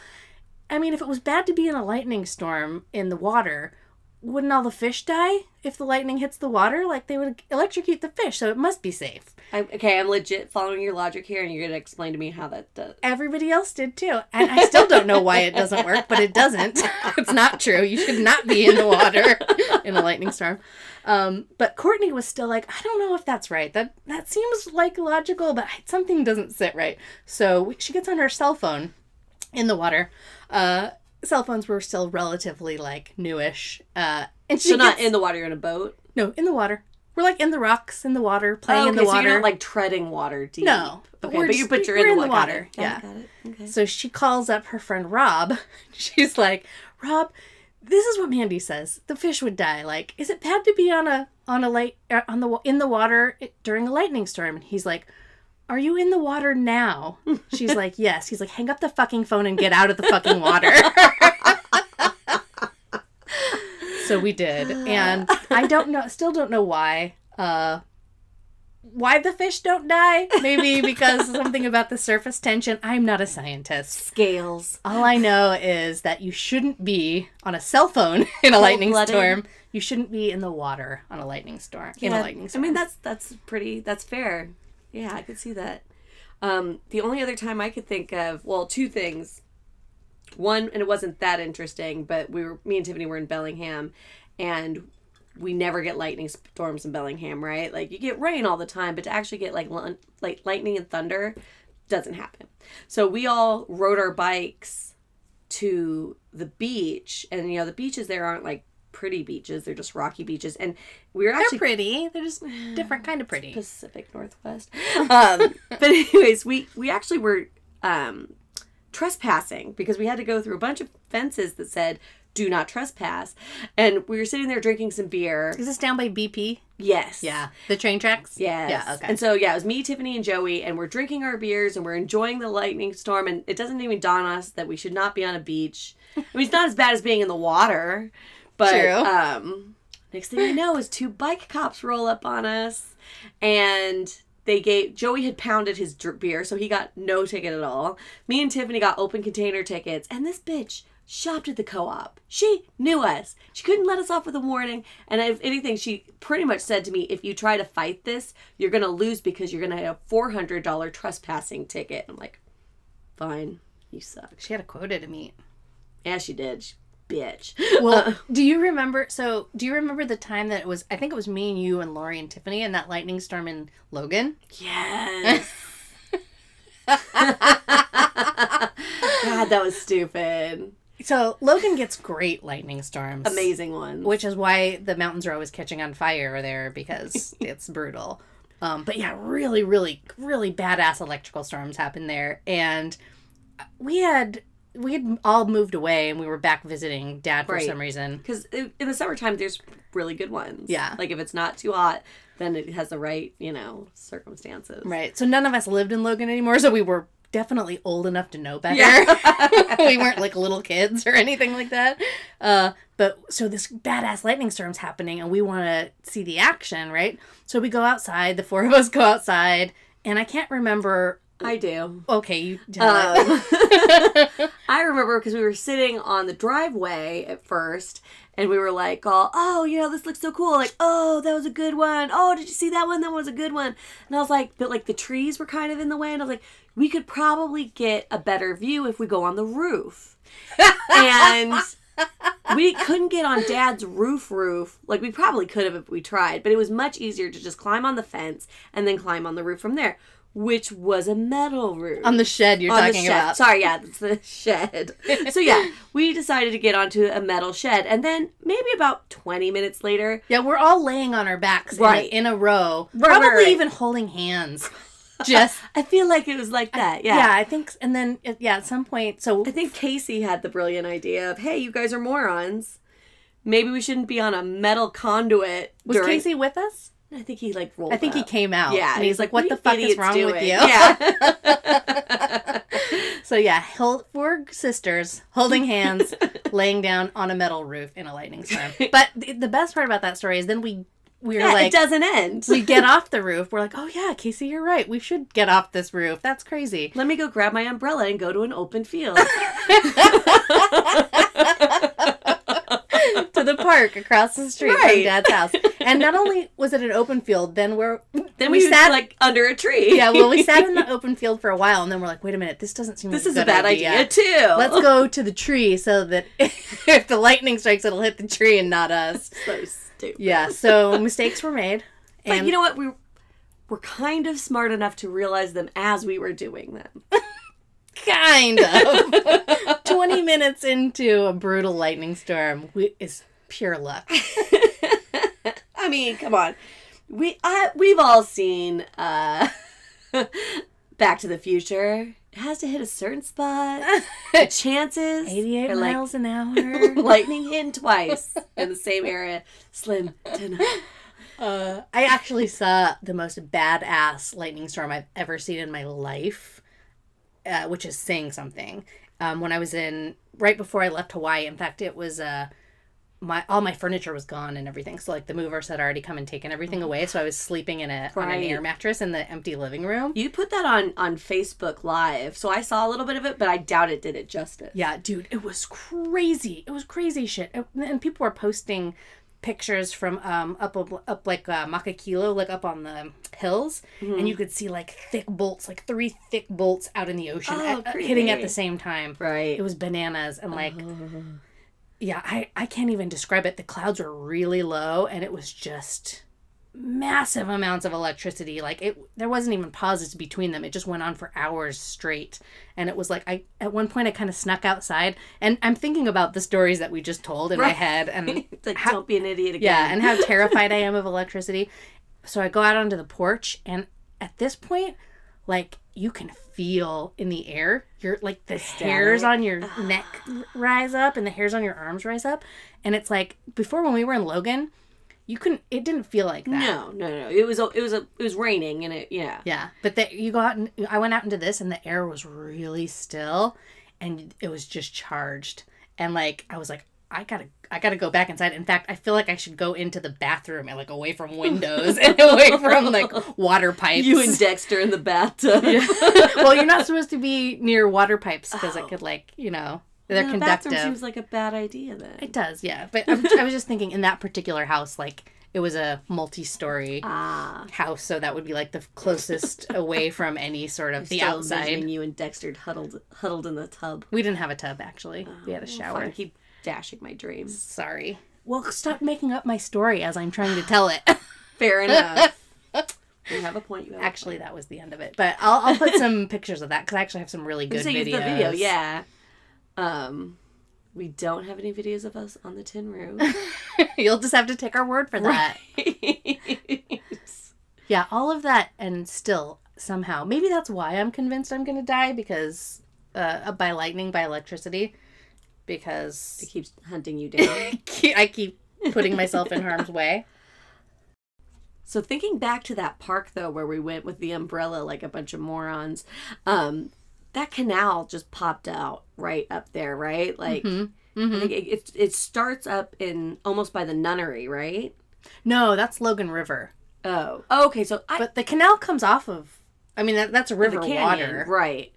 Speaker 2: I mean, if it was bad to be in a lightning storm in the water, wouldn't all the fish die if the lightning hits the water? Like, they would electrocute the fish, so it must be safe.
Speaker 1: I'm, okay, I'm legit following your logic here, and you're gonna explain to me how that does.
Speaker 2: Everybody else did too. And I still don't know why it doesn't work, but it doesn't. It's not true. You should not be in the water in a lightning storm. Um, but Courtney was still like, I don't know if that's right. That that seems like logical, but something doesn't sit right. So she gets on her cell phone in the water. Uh, cell phones were still relatively like newish. Uh, and she
Speaker 1: So not
Speaker 2: gets-
Speaker 1: in the water, you're in a boat.
Speaker 2: no in the water. We're like in the rocks, in the water, playing
Speaker 1: Oh,
Speaker 2: in the
Speaker 1: okay, so
Speaker 2: water.
Speaker 1: you're not like treading water deep.
Speaker 2: No, but
Speaker 1: Okay, but you but you're in
Speaker 2: in
Speaker 1: the,
Speaker 2: the
Speaker 1: wa-
Speaker 2: water,
Speaker 1: got
Speaker 2: yeah.
Speaker 1: it, got it. Okay.
Speaker 2: So she calls up her friend Rob. She's like, Rob, this is what Mandy says. The fish would die. Like, is it bad to be on a on a light uh, on the in the water during a lightning storm? And he's like, Are you in the water now? She's like, Yes. He's like, Hang up the fucking phone and get out of the fucking water. so we did, and I don't know, still don't know why. Uh, why the fish don't die? Maybe because something about the surface tension. I'm not a scientist.
Speaker 1: Scales.
Speaker 2: All I know is that you shouldn't be on a cell phone in a lightning storm. You shouldn't be in the water on a lightning storm. In a
Speaker 1: Yeah,
Speaker 2: lightning
Speaker 1: I mean, that's that's pretty. That's fair. Yeah, I could see that. Um, the only other time I could think of, well, two things. One, and it wasn't that interesting, but we were me and Tiffany were in Bellingham, and we never get lightning storms in Bellingham, right? Like you get rain all the time, but to actually get like like lightning and thunder doesn't happen. So we all rode our bikes to the beach, and you know the beaches there aren't like pretty beaches; they're just rocky beaches, and we were
Speaker 2: they're
Speaker 1: actually
Speaker 2: pretty. They're just different kind of pretty.
Speaker 1: Pacific Northwest. Um, but anyways, we we actually were um, trespassing because we had to go through a bunch of fences that said "Do not trespass," and we were sitting there drinking some beer.
Speaker 2: Is this down by BP?
Speaker 1: Yes.
Speaker 2: Yeah, the train tracks.
Speaker 1: Yes.
Speaker 2: Yeah. Okay.
Speaker 1: And so yeah, it was me, Tiffany, and Joey, and we're drinking our beers and we're enjoying the lightning storm. And it doesn't even dawn on us that we should not be on a beach. I mean, it's not as bad as being in the water, but
Speaker 2: True.
Speaker 1: um, next thing we know is two bike cops roll up on us, and they gave Joey had pounded his beer, so he got no ticket at all. Me and Tiffany got open container tickets, and this bitch shopped at the co-op. She knew us. She couldn't let us off with a warning, and if anything, she pretty much said to me, "If you try to fight this, you're gonna lose because you're gonna have a four hundred dollar trespassing ticket." I'm like, "Fine, you suck."
Speaker 2: she had a quota to meet.
Speaker 1: Yeah, she did. She, bitch.
Speaker 2: Well, do you remember? So, do you remember the time that it was? I think it was me and you and Lori and Tiffany and that lightning storm in Logan.
Speaker 1: Yes. God, that was stupid.
Speaker 2: So Logan gets great lightning storms.
Speaker 1: Amazing ones,
Speaker 2: which is why the mountains are always catching on fire there because it's brutal. Um, but yeah, really, really, really badass electrical storms happen there, and we had we had all moved away and we were back visiting dad for
Speaker 1: Right.
Speaker 2: some reason.
Speaker 1: Because in the summertime, there's really good ones.
Speaker 2: Yeah.
Speaker 1: Like if it's not too hot, then it has the right, you know, circumstances.
Speaker 2: Right. So none of us lived in Logan anymore, so we were definitely old enough to know better.
Speaker 1: Yeah.
Speaker 2: we weren't like little kids or anything like that. Uh, but so this badass lightning storm's happening, and we want to see the action, right? So we go outside. The four of us go outside, and I can't remember.
Speaker 1: I do.
Speaker 2: Okay, you tell it.
Speaker 1: Um, I remember because we were sitting on the driveway at first, and we were like, all, "Oh, you know, this looks so cool!" Like, "Oh, that was a good one." Oh, did you see that one? That was a good one. And I was like, "But like the trees were kind of in the way," and I was like, "We could probably get a better view if we go on the roof." and we couldn't get on dad's roof roof like we probably could have if we tried but it was much easier to just climb on the fence and then climb on the roof from there which was a metal roof
Speaker 2: on the shed you're
Speaker 1: on the
Speaker 2: talking
Speaker 1: shed.
Speaker 2: about.
Speaker 1: Sorry, yeah, it's the shed. so yeah, we decided to get onto a metal shed, and then maybe about twenty minutes later,
Speaker 2: Yeah, we're all laying on our backs in a-
Speaker 1: Right.
Speaker 2: in, a, row,
Speaker 1: Right,
Speaker 2: probably
Speaker 1: right, right.
Speaker 2: even holding hands. Just
Speaker 1: I feel like it was like that. Yeah.
Speaker 2: yeah. I think, and then yeah, at some point, so
Speaker 1: I think Casey had the brilliant idea of, "Hey, you guys are morons. Maybe we shouldn't be on a metal conduit."
Speaker 2: was
Speaker 1: during-"
Speaker 2: Casey with us?
Speaker 1: I think he like rolled.
Speaker 2: I think he came out.
Speaker 1: Yeah,
Speaker 2: and he's like, "What
Speaker 1: are
Speaker 2: the fuck is wrong with you?"
Speaker 1: Yeah.
Speaker 2: So yeah, four sisters holding hands, laying down on a metal roof in a lightning storm. But the, the best part about that story is then we we are
Speaker 1: yeah,
Speaker 2: like,
Speaker 1: it doesn't end.
Speaker 2: we get off the roof. We're like, oh yeah, Casey, you're right. We should get off this roof. That's crazy.
Speaker 1: Let me go grab my umbrella and go to an open field.
Speaker 2: to the park across the street from Dad's house. And not only was it an open field, then we're
Speaker 1: then
Speaker 2: we
Speaker 1: we,
Speaker 2: sat-
Speaker 1: like under a tree.
Speaker 2: yeah, well, we sat in the open field for a while, and then we're like, wait a minute, this doesn't seem
Speaker 1: This
Speaker 2: like
Speaker 1: is a bad idea, too.
Speaker 2: Let's go to the tree so that if the lightning strikes, it'll hit the tree and not us.
Speaker 1: So stupid.
Speaker 2: Yeah, so mistakes were made.
Speaker 1: But
Speaker 2: And
Speaker 1: you know what? We were kind of smart enough to realize them as we were doing them.
Speaker 2: Kind of 20 minutes into a brutal lightning storm we, is pure luck.
Speaker 1: I mean, come on. we I we've all seen uh Back to the Future. It has to hit a certain spot. The chances
Speaker 2: 88
Speaker 1: are like
Speaker 2: miles an hour.
Speaker 1: lightning hitting twice in the same area. Slim to none.
Speaker 2: Uh, I actually saw the most badass lightning storm I've ever seen in my life, uh, which is saying something. Um, when I was in right before I left Hawaii, in fact, it was uh, my all my furniture was gone and everything. So like the movers had already come and taken everything away. So I was sleeping in a on an air mattress in the empty living room.
Speaker 1: You put that on on Facebook Live, so I saw a little bit of it, but I doubt it did it justice.
Speaker 2: Yeah, dude, it was crazy. It was crazy shit. It- and people were posting pictures from um up up, like uh, Makakilo, like up on the hills,
Speaker 1: Mm-hmm.
Speaker 2: and you could see like thick bolts, like three thick bolts out in the ocean,
Speaker 1: Oh,
Speaker 2: at- hitting at the same time.
Speaker 1: Right.
Speaker 2: It was bananas, and like, yeah, I I can't even describe it. The clouds were really low, and it was just massive amounts of electricity. Like it there wasn't even pauses between them. It just went on for hours straight. And it was like i at one point i kind of snuck outside. And i'm thinking about the stories that we just told in my head and
Speaker 1: like,
Speaker 2: how-
Speaker 1: don't be an idiot again.
Speaker 2: yeah and how terrified i am of electricity. So i go out onto the porch and at this point like you can feel in the air your like the hairs on your neck rise up and the hairs on your arms rise up. And it's like before when we were in logan you couldn't it didn't feel like that
Speaker 1: No, no, no. It was a, it was a, it was raining, and it, yeah.
Speaker 2: Yeah, but that you go out and I went out into this, and the air was really still, and it was just charged. And like I was like, I gotta, I gotta go back inside. In fact, I feel like I should go into the bathroom and like away from windows and away from like water pipes.
Speaker 1: You and Dexter in the bathtub.
Speaker 2: well, you're not supposed to be near water pipes because it
Speaker 1: Oh.
Speaker 2: could like you know they're
Speaker 1: the
Speaker 2: conductive.
Speaker 1: bathroom seems like a bad idea then.
Speaker 2: it does, yeah. But I'm, I was just thinking in that particular house, like it was a multi-story.
Speaker 1: Ah,
Speaker 2: house so that would be like the closest away from any sort of the
Speaker 1: still
Speaker 2: outside
Speaker 1: you and Dexter huddled huddled in the tub.
Speaker 2: we didn't have a tub actually we had a shower
Speaker 1: fine, keep dashing my dreams.
Speaker 2: sorry well stop making up my story as i'm trying to tell it
Speaker 1: Fair enough. you have a point. You have
Speaker 2: actually that was the end of it but i'll, I'll put some pictures of that because i actually have some really good
Speaker 1: point. So
Speaker 2: videos
Speaker 1: the video, yeah. Um, we don't have any videos of us on the tin roof.
Speaker 2: you'll just have to take our word for that yeah all of that and still somehow maybe that's why i'm convinced i'm gonna die because uh by lightning by electricity because
Speaker 1: it keeps hunting you down.
Speaker 2: I keep putting myself in harm's way.
Speaker 1: So thinking back to that park though, where we went with the umbrella like a bunch of morons, um, that canal just popped out right up there, right? Like
Speaker 2: Mm-hmm.
Speaker 1: I think it, it it starts up in almost by the nunnery, right?
Speaker 2: No, that's Logan River.
Speaker 1: Oh, okay. So I
Speaker 2: But the canal comes off of. I mean, that, that's a river
Speaker 1: canyon,
Speaker 2: water.
Speaker 1: right?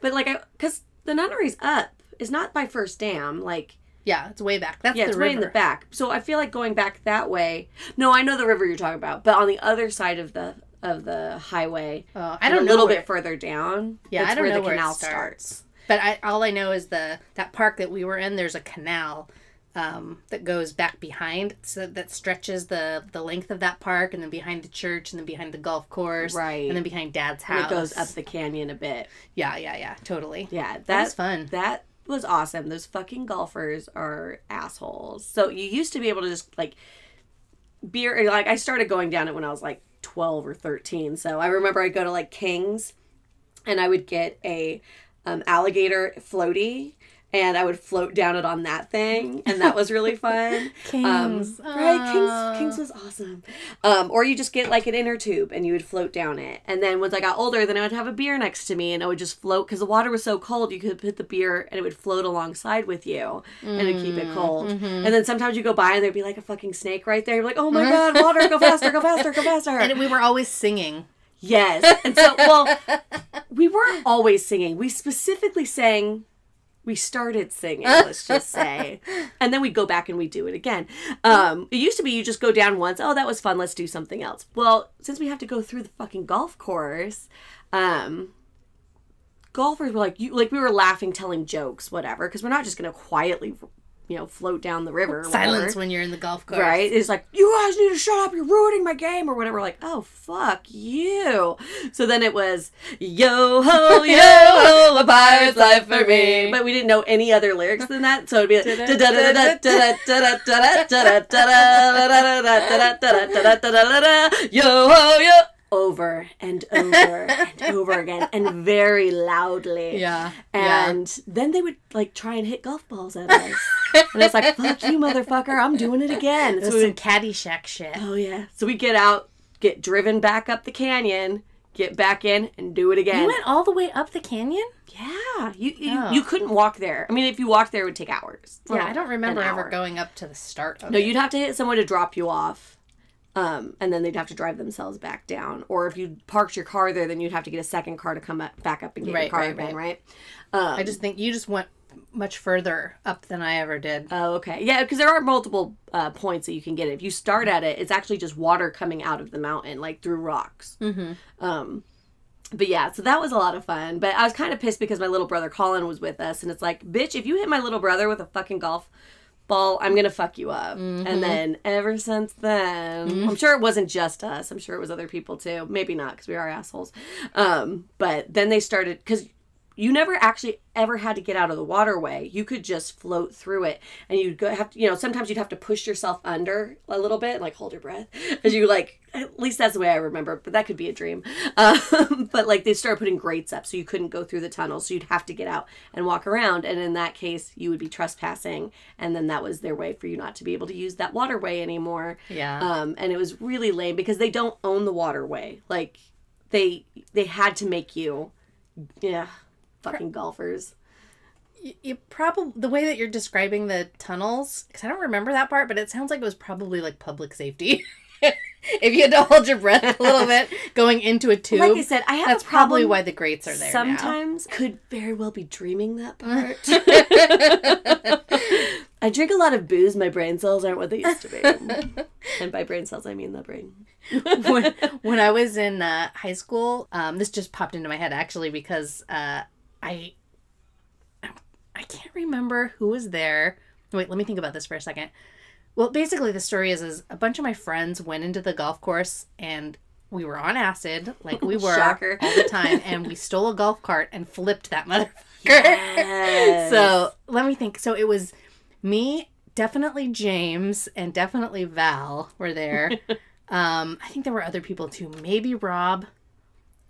Speaker 1: But like, I because the nunnery's up, is not by First Dam, like.
Speaker 2: Yeah, it's way back. That's
Speaker 1: Yeah,
Speaker 2: the
Speaker 1: it's
Speaker 2: river.
Speaker 1: way in the back. So I feel like going back that way. No, I know the river you're talking about, but on the other side of the of the highway,
Speaker 2: Oh, I
Speaker 1: and
Speaker 2: don't
Speaker 1: a
Speaker 2: know
Speaker 1: little
Speaker 2: where-
Speaker 1: bit further down.
Speaker 2: Yeah,
Speaker 1: that's
Speaker 2: I don't
Speaker 1: where
Speaker 2: know
Speaker 1: the
Speaker 2: where
Speaker 1: canal
Speaker 2: it starts. But I, all I know is the that park that we were in. There's a canal um, that goes back behind, so that stretches the the length of that park, and then behind the church, and then behind the golf course,
Speaker 1: Right.
Speaker 2: and then behind Dad's
Speaker 1: And
Speaker 2: house.
Speaker 1: it goes up the canyon a bit.
Speaker 2: Yeah, yeah, yeah, totally.
Speaker 1: Yeah, that,
Speaker 2: That was fun.
Speaker 1: That was awesome. Those fucking golfers are assholes. So you used to be able to just like beer like I started going down it when I was like 12 or 13. So I remember I'd go to like King's and I would get a um, alligator floaty and I would float down it on that thing and that was really fun.
Speaker 2: Kings.
Speaker 1: Um, right. Kings Kings was awesome. Um, or you just get like an inner tube and you would float down it. And then once I got older, then I would have a beer next to me and I would just float because the water was so cold. You could put the beer and it would float alongside with you and it'd keep it cold. And then sometimes you go by and there'd be like a fucking snake right there. You're like, oh my god, water, go faster, go faster, go faster.
Speaker 2: And we were always singing.
Speaker 1: Yes. And so, well, we weren't always singing. We specifically sang. We started singing, let's just say. And then we'd go back and we'd do it again. Um, it used to be you just go down once. Oh, that was fun. Let's do something else. Well, since we have to go through the fucking golf course, um, golfers were like, you like we were laughing, telling jokes, whatever, because we're not just gonna quietly you know, float down the river.
Speaker 2: Silence when you're in the golf course.
Speaker 1: Right? It's like, you guys need to shut up. You're ruining my game or whatever. Like, oh, fuck you. So then it was, yo ho, yo ho, a pirate's life for me. But we didn't know any other lyrics than that. So it'd be like, yo ho, yo. Over and over and over again and very loudly.
Speaker 2: Yeah.
Speaker 1: And then they would like try and hit golf balls at us. and it's like, fuck you, motherfucker. I'm doing it again. So we
Speaker 2: some Caddyshack shit.
Speaker 1: Oh yeah. So we get out, get driven back up the canyon, get back in, and do it again.
Speaker 2: You went all the way up the canyon?
Speaker 1: yeah. You you,
Speaker 2: Oh.
Speaker 1: you couldn't walk there. I mean, if you walked there, it would take hours.
Speaker 2: Yeah, I don't remember ever going up to the start of
Speaker 1: No,
Speaker 2: it.
Speaker 1: you'd have to hit someone to drop you off. Um, and then they'd have to drive themselves back down. Or if you parked your car there, then you'd have to get a second car to come up, back up and get your car
Speaker 2: right,
Speaker 1: again,
Speaker 2: right.
Speaker 1: right? Um,
Speaker 2: I just think you just went much further up than I ever did.
Speaker 1: Oh, okay. Yeah, because there are multiple uh, points that you can get. If you start at it, it's actually just water coming out of the mountain, like through rocks.
Speaker 2: Mm-hmm.
Speaker 1: Um, but yeah, so that was a lot of fun. But I was kind of pissed because my little brother Colin was with us, and it's like, bitch, if you hit my little brother with a fucking golf ball, I'm gonna fuck you up. And then ever since then, I'm sure it wasn't just us. I'm sure it was other people too. Maybe not because we are assholes. Um, but then they started because you never actually ever had to get out of the waterway. You could just float through it, and you'd go have to, you know, sometimes you'd have to push yourself under a little bit, like hold your breath, as you like. At least that's the way I remember, but that could be a dream. Um, but like they started putting grates up, so you couldn't go through the tunnel, so you'd have to get out and walk around, and in that case, you would be trespassing, and then that was their way for you not to be able to use that waterway anymore.
Speaker 2: Yeah.
Speaker 1: Um, and it was really lame because they don't own the waterway. Like they they had to make you, yeah, fucking golfers.
Speaker 2: you, you probably the way that you're describing the tunnels because I don't remember that part, but it sounds like it was probably like public safety. if you had to hold your breath a little bit going into a tube,
Speaker 1: Like I said, I have
Speaker 2: that's probably why the grates are there. now.
Speaker 1: Sometimes could very well be dreaming that part. I drink a lot of booze. My brain cells aren't what they used to be. and by brain cells, I mean the brain.
Speaker 2: when, when I was in uh, high school, um, this just popped into my head actually because uh, I I can't remember who was there. Wait, let me think about this for a second. Well, basically, the story is is a bunch of my friends went into the golf course and we were on acid, like we were
Speaker 1: Shocker.
Speaker 2: all the time, and we stole a golf cart and flipped that motherfucker.
Speaker 1: Yes.
Speaker 2: So let me think. So it was me, definitely James, and definitely Val were there. um, I think there were other people too. Maybe Rob,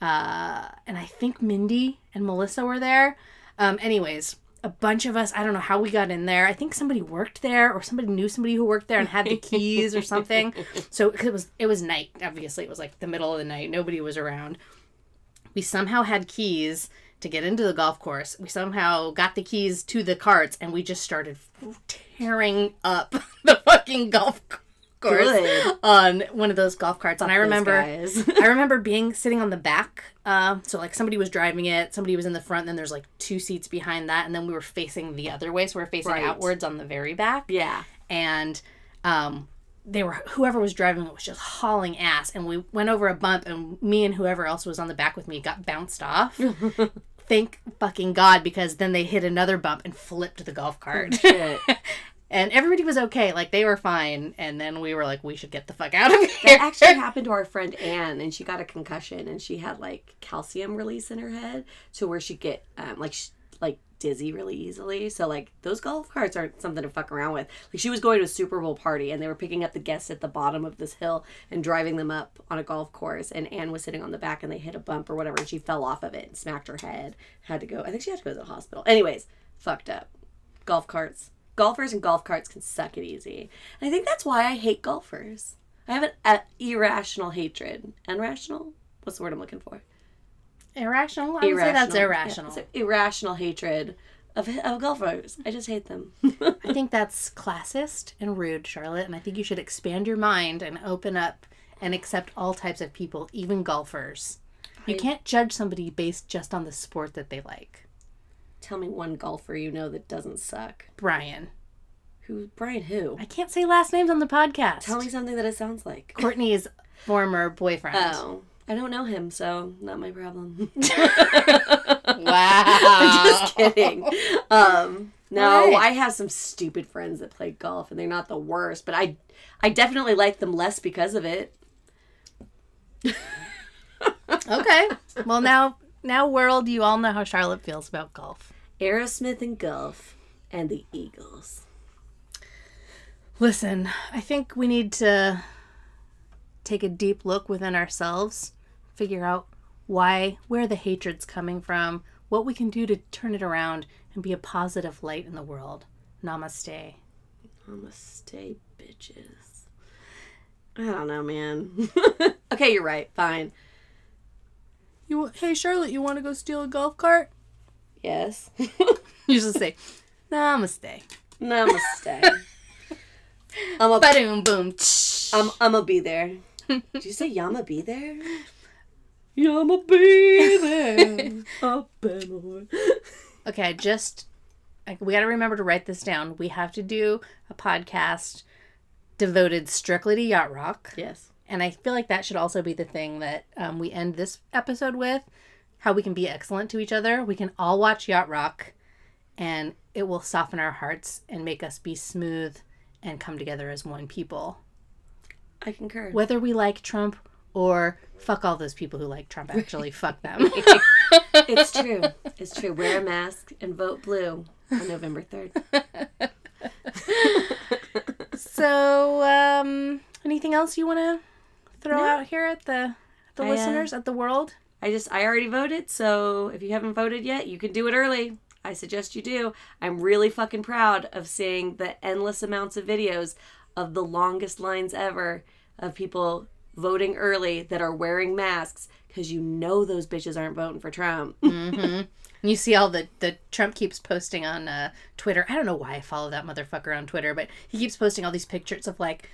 Speaker 2: uh, and I think Mindy and Melissa were there. Um, anyways, a bunch of us. I don't know how we got in there. I think somebody worked there, or somebody knew somebody who worked there and had the keys or something. So 'cause it was it was night. Obviously, it was like the middle of the night. Nobody was around. We somehow had keys to get into the golf course. We somehow got the keys to the carts, and we just started tearing up the fucking golf course
Speaker 1: Good.
Speaker 2: on one of those golf carts. And I remember. I remember being sitting on the back. Uh, so like somebody was driving it, somebody was in the front, and then there's like two seats behind that, and then we were facing the other way, so we are facing
Speaker 1: Right.
Speaker 2: outwards on the very back
Speaker 1: yeah.
Speaker 2: and um they were whoever was driving it was just hauling ass and we went over a bump and me and whoever else was on the back with me got bounced off thank fucking god because then they hit another bump and flipped the golf cart
Speaker 1: Shit.
Speaker 2: and everybody was okay like they were fine and then we were like we should get the fuck out of
Speaker 1: That
Speaker 2: here
Speaker 1: actually happened to our friend Anne, and she got a concussion, and she had like calcium release in her head, to where she'd get um, like sh- like dizzy really easily. So like those golf carts aren't something to fuck around with. Like she was going to a Super Bowl party, and they were picking up the guests at the bottom of this hill and driving them up on a golf course, and Anne was sitting on the back, and they hit a bump or whatever, and she fell off of it and smacked her head. Had to go. I think she had to go to the hospital. Anyways, fucked up. Golf carts. Golfers and golf carts can suck it easy. And I think that's why I hate golfers. I have an uh, irrational hatred. Irrational? What's the word I'm looking for?
Speaker 2: irrational i would say that's irrational
Speaker 1: an irrational hatred of, of golfers. I just hate them.
Speaker 2: i think that's classist and rude charlotte and i think you should expand your mind and open up and accept all types of people even golfers you can't judge somebody based just on the sport that they like
Speaker 1: Tell me one golfer you know that doesn't suck.
Speaker 2: Brian.
Speaker 1: Who? Brian who?
Speaker 2: I can't say last names on the podcast.
Speaker 1: Tell me something that it sounds like.
Speaker 2: Courtney's former boyfriend.
Speaker 1: Oh. I don't know him, so not my problem.
Speaker 2: Wow.
Speaker 1: I'm just kidding. Um, No,
Speaker 2: Alright.
Speaker 1: I have some stupid friends that play golf, and they're not the worst. But I, I definitely like them less because of it.
Speaker 2: Okay. Well, now, now, world, you all know how Charlotte feels about golf.
Speaker 1: Aerosmith and golf, and the Eagles.
Speaker 2: Listen, I think we need to take a deep look within ourselves, figure out why, where the hatred's coming from, what we can do to turn it around and be a positive light in the world. Namaste.
Speaker 1: Namaste, bitches. I don't know, man. okay, you're right. Fine.
Speaker 2: You, hey Charlotte, you want to go steal a golf cart?
Speaker 1: Yes.
Speaker 2: You just say, Namaste.
Speaker 1: Namaste. I'm a,
Speaker 2: Boom, boom.
Speaker 1: I'm, I'm a be there. Did you say Ya Mo B There? Yama be there. Up and away.
Speaker 2: Okay, just like, we got to remember to write this down. We have to do a podcast devoted strictly to yacht rock.
Speaker 1: Yes.
Speaker 2: And I feel like that should also be the thing that um, we end this episode with how we can be excellent to each other. We can all watch Yacht Rock and it will soften our hearts and make us be smooth and come together as one people.
Speaker 1: I concur.
Speaker 2: Whether we like Trump or fuck all those people who like Trump, actually, fuck them.
Speaker 1: It's true. It's true. Wear a mask and vote blue on November 3rd.
Speaker 2: so, um, anything else you want to throw
Speaker 1: No.
Speaker 2: out here at the, the
Speaker 1: I, uh,
Speaker 2: listeners, at the world?
Speaker 1: I just, I already voted, so if you haven't voted yet, you can do it early. I suggest you do. I'm really fucking proud of seeing the endless amounts of videos of the longest lines ever of people voting early that are wearing masks because you know those bitches aren't voting for Trump.
Speaker 2: And you see all the the Trump keeps posting on uh, Twitter. I don't know why I follow that motherfucker on Twitter, but he keeps posting all these pictures of like,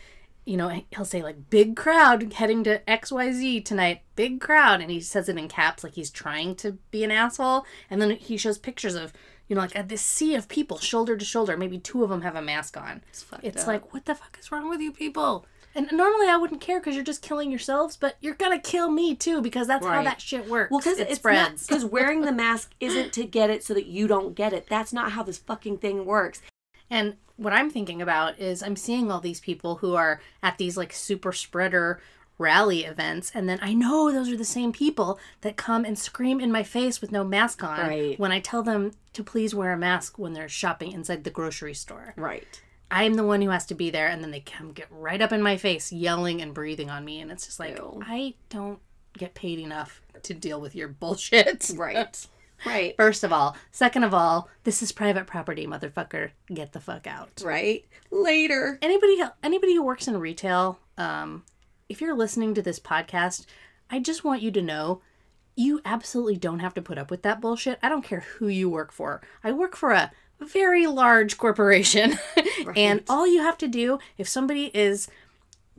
Speaker 2: you know, he'll say like big crowd heading to X Y Z tonight, big crowd, and he says it in caps like he's trying to be an asshole, and then he shows pictures of. You know, like at this sea of people, shoulder to shoulder. Maybe two of them have a mask on. It's,
Speaker 1: fucked up.
Speaker 2: like, what the fuck is wrong with you people? And normally I wouldn't care because you're just killing yourselves, but you're gonna kill me too because that's how that shit works.
Speaker 1: Well, because
Speaker 2: it
Speaker 1: it's
Speaker 2: spreads.
Speaker 1: Because wearing the mask isn't to get it so that you don't get it. That's not how this fucking thing works.
Speaker 2: And what I'm thinking about is I'm seeing all these people who are at these like super spreader rally events and then I know those are the same people that come and scream in my face with no mask on
Speaker 1: Right.
Speaker 2: when I tell them to please wear a mask when they're shopping inside the grocery store.
Speaker 1: Right.
Speaker 2: I'm the one who has to be there and then they come get right up in my face yelling and breathing on me and it's just like
Speaker 1: Ew.
Speaker 2: I don't get paid enough to deal with your bullshit.
Speaker 1: Right. right.
Speaker 2: First of all, second of all, this is private property, motherfucker. Get the fuck out.
Speaker 1: Right. Later.
Speaker 2: anybody anybody who works in retail um if you're listening to this podcast i just want you to know you absolutely don't have to put up with that bullshit i don't care who you work for i work for a very large corporation and all you have to do if somebody is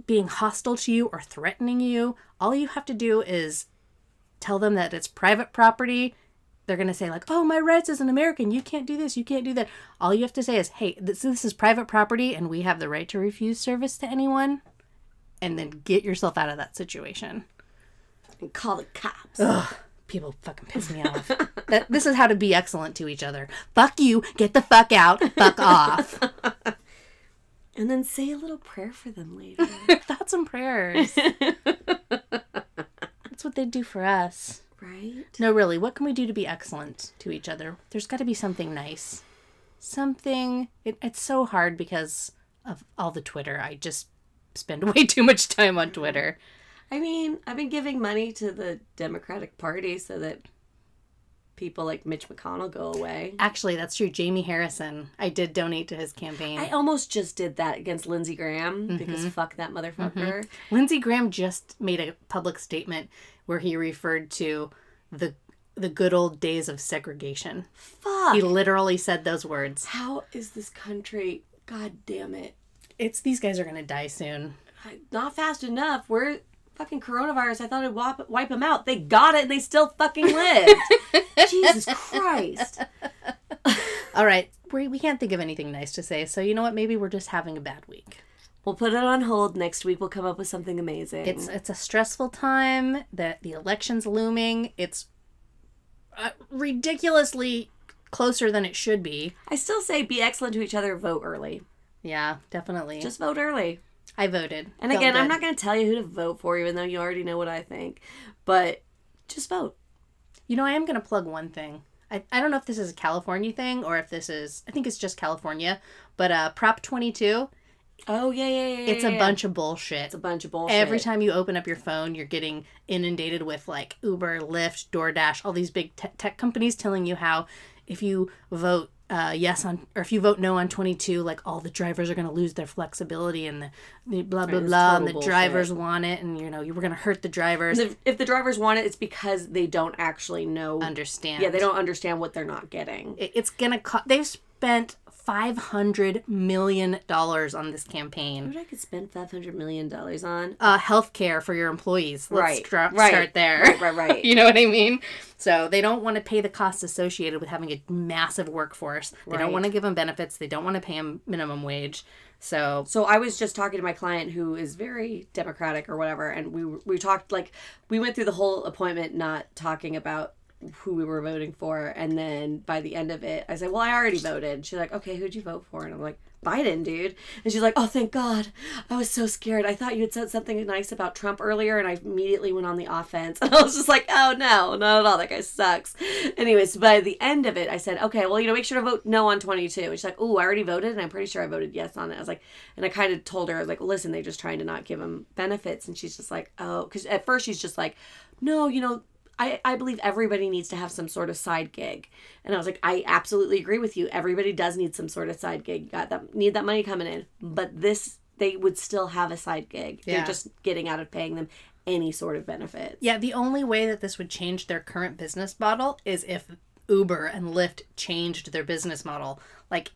Speaker 2: being hostile to you or threatening you all you have to do is tell them that it's private property they're going to say like oh my rights as an american. You can't do this. You can't do that. All you have to say is hey this, this is private property and we have the right to refuse service to anyone and then get yourself out of that situation.
Speaker 1: And call the cops.
Speaker 2: people fucking piss me off. That this is how to be excellent to each other. Fuck you. Get the fuck out. Fuck off.
Speaker 1: And then say a little prayer for them later.
Speaker 2: thoughts and prayers. That's what they do for us
Speaker 1: right?
Speaker 2: No, really, what can we do to be excellent to each other? There's got to be something nice. Something. It, it's so hard because of all the Twitter. I just spend way too much time on Twitter.
Speaker 1: I mean, I've been giving money to the Democratic Party so that people like Mitch McConnell go away.
Speaker 2: Actually, that's true. Jamie Harrison, I did donate to his campaign.
Speaker 1: I almost just did that against Lindsey Graham because mm-hmm. fuck that motherfucker. Mm-hmm.
Speaker 2: Lindsey Graham just made a public statement where he referred to the the good old days of segregation.
Speaker 1: Fuck.
Speaker 2: He literally said those words.
Speaker 1: How is this country? God damn it.
Speaker 2: It's these guys are gonna die soon.
Speaker 1: Not fast enough. We're fucking coronavirus. I thought I'd wipe, wipe them out. They got it and they still fucking lived. Jesus Christ.
Speaker 2: All right, we we can't think of anything nice to say. So you know what? Maybe we're just having a bad week.
Speaker 1: We'll put it on hold. Next week we'll come up with something amazing.
Speaker 2: It's it's a stressful time. That the election's looming. It's uh, ridiculously closer than it should be.
Speaker 1: I still say be excellent to each other. Vote early.
Speaker 2: Yeah, definitely.
Speaker 1: Just vote early.
Speaker 2: I voted.
Speaker 1: And
Speaker 2: Felt
Speaker 1: again, I'm not going to tell you who to vote for, even though you already know what I think. But just vote.
Speaker 2: You know, I am going to plug one thing. I, I don't know if this is a California thing or if this is, I think it's just California, but uh, Prop 22,
Speaker 1: Oh yeah, yeah, yeah.
Speaker 2: it's a bunch of bullshit.
Speaker 1: It's a bunch of bullshit.
Speaker 2: Every time you open up your phone, you're getting inundated with like Uber, Lyft, DoorDash, all these big te- tech companies telling you how if you vote uh, yes on, or if you vote no on 22, like all the drivers are going to lose their flexibility and the, the blah, blah, blah, and the
Speaker 1: bullshit.
Speaker 2: drivers want it and, you know, you were going to hurt the drivers.
Speaker 1: If, if the drivers want it, it's because they don't actually know.
Speaker 2: Understand.
Speaker 1: Yeah, they don't understand what they're not getting.
Speaker 2: It- It's going to cost, they've spent $500 million on this campaign.
Speaker 1: What I could spend five hundred million dollars on?
Speaker 2: uh, health care for your employees. Let's
Speaker 1: Right, right,
Speaker 2: start there.
Speaker 1: right, right, right.
Speaker 2: you know what I mean? So they don't want to pay the costs associated with having a massive workforce. They
Speaker 1: Right.
Speaker 2: don't want to give them benefits. They don't want to pay them minimum wage. So
Speaker 1: So I was just talking to my client who is very democratic or whatever, and we we talked like we went through the whole appointment not talking about who we were voting for, and then by the end of it, I said, "Well, I already voted." She's like, "Okay, who'd you vote for?" And I'm like, "Biden, dude." And she's like, "Oh, thank God! I was so scared. I thought you had said something nice about Trump earlier, and I immediately went on the offense." And I was just like, "Oh no, not at all. That guy sucks." Anyways, by the end of it, I said, "Okay, well, you know, make sure to vote no on 22." And she's like, "Oh, I already voted, and I'm pretty sure I voted yes on it." I was like, and I kind of told her, like, "Listen, they're just trying to not give him benefits," and she's just like, "Oh," because at first she's just like, "No, you know." I, I believe everybody needs to have some sort of side gig. And I was like, I absolutely agree with you. Everybody does need some sort of side gig. You got that need that money coming in. But this they would still have a side gig.
Speaker 2: Yeah.
Speaker 1: They're just getting out of paying them any sort of benefits.
Speaker 2: yeah, the only way that this would change their current business model is if Uber and Lyft changed their business model. Like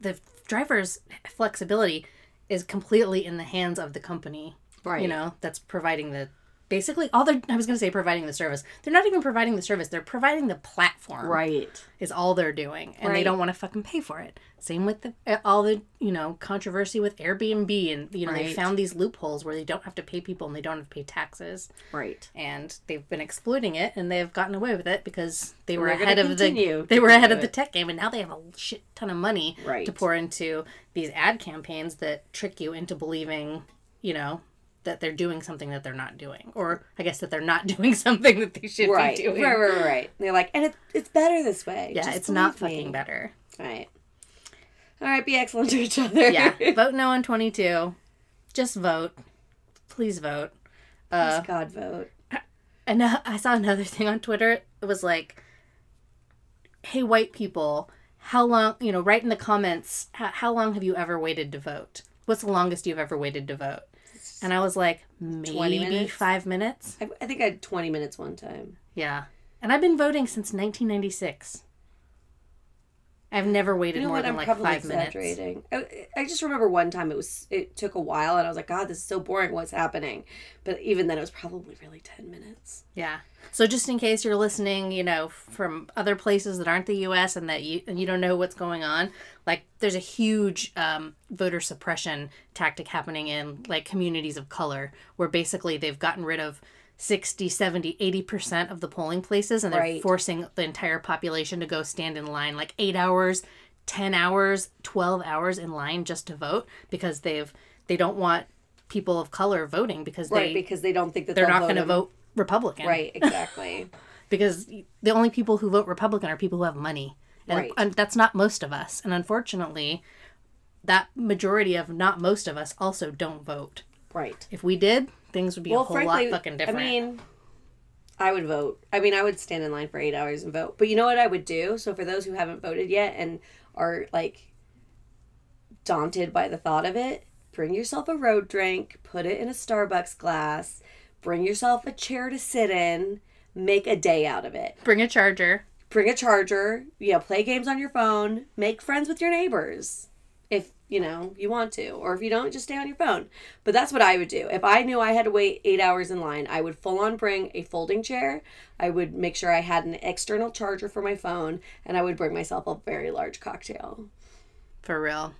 Speaker 2: the driver's flexibility is completely in the hands of the company.
Speaker 1: Right.
Speaker 2: you know that's providing the basically all they're i was going to say providing the service they're not even providing the service they're providing the platform
Speaker 1: Right.
Speaker 2: is all they're doing and they don't want to fucking pay for it same with the uh, all the you know controversy with airbnb and you know they found these loopholes where they don't have to pay people and they don't have to pay taxes
Speaker 1: Right.
Speaker 2: and they've been exploiting it and they've gotten away with it because they were ahead of the they were ahead of
Speaker 1: it.
Speaker 2: the tech game and now they have a shit ton of money
Speaker 1: Right.
Speaker 2: to pour into these ad campaigns that trick you into believing you know that they're doing something that they're not doing or i guess that they're not doing something that they should
Speaker 1: Right.
Speaker 2: be doing
Speaker 1: Right, right, right, right. They're like, and it, it's better this way.
Speaker 2: yeah
Speaker 1: Just
Speaker 2: it's not
Speaker 1: believe me."
Speaker 2: fucking better
Speaker 1: Right. All right, be excellent to each other.
Speaker 2: yeah vote no on 22 just vote please vote
Speaker 1: Please God vote.
Speaker 2: And uh, I saw another thing on Twitter. It was like, "Hey, white people, how long? You know, write in the comments. How, how long have you ever waited to vote? What's the longest you've ever waited to vote?" And I was like, maybe
Speaker 1: minutes?
Speaker 2: five minutes.
Speaker 1: I, I think I had 20 minutes one time.
Speaker 2: Yeah, and I've been voting since 1996. I've never waited
Speaker 1: You know
Speaker 2: more
Speaker 1: what?
Speaker 2: than
Speaker 1: I'm
Speaker 2: like five minutes.
Speaker 1: I, I just remember one time it was it took a while and I was like, God, this is so boring. What's happening? But even then, it was probably really 10 minutes.
Speaker 2: Yeah. So just in case you're listening, you know, from other places that aren't the U.S. and that you and you don't know what's going on, like there's a huge um, voter suppression tactic happening in like communities of color, where basically they've gotten rid of 60, 70, 80 percent of the polling places, and they're
Speaker 1: Right.
Speaker 2: forcing the entire population to go stand in line like eight hours, ten hours, twelve hours in line just to vote because they've they don't want people of color voting because
Speaker 1: Right,
Speaker 2: they
Speaker 1: because they don't think that
Speaker 2: they're not going to vote Republican
Speaker 1: Right, exactly.
Speaker 2: because the only people who vote Republican are people who have money. And,
Speaker 1: Right.
Speaker 2: and that's not most of us. And unfortunately, that majority of not most of us also don't vote.
Speaker 1: right.
Speaker 2: If we did, things would be a whole lot fucking different.
Speaker 1: I mean, I would vote. I mean, I would stand in line for eight hours and vote. But you know what I would do? So for those who haven't voted yet and are like daunted by the thought of it, bring yourself a road drink, put it in a Starbucks glass, bring yourself a chair to sit in, make a day out of it.
Speaker 2: Bring a charger.
Speaker 1: Bring a charger, you know, play games on your phone, make friends with your neighbors you know you want to or if you don't just stay on your phone but that's what i would do if i knew i had to wait eight hours in line i would full on bring a folding chair i would make sure i had an external charger for my phone and i would bring myself a very large cocktail
Speaker 2: For real.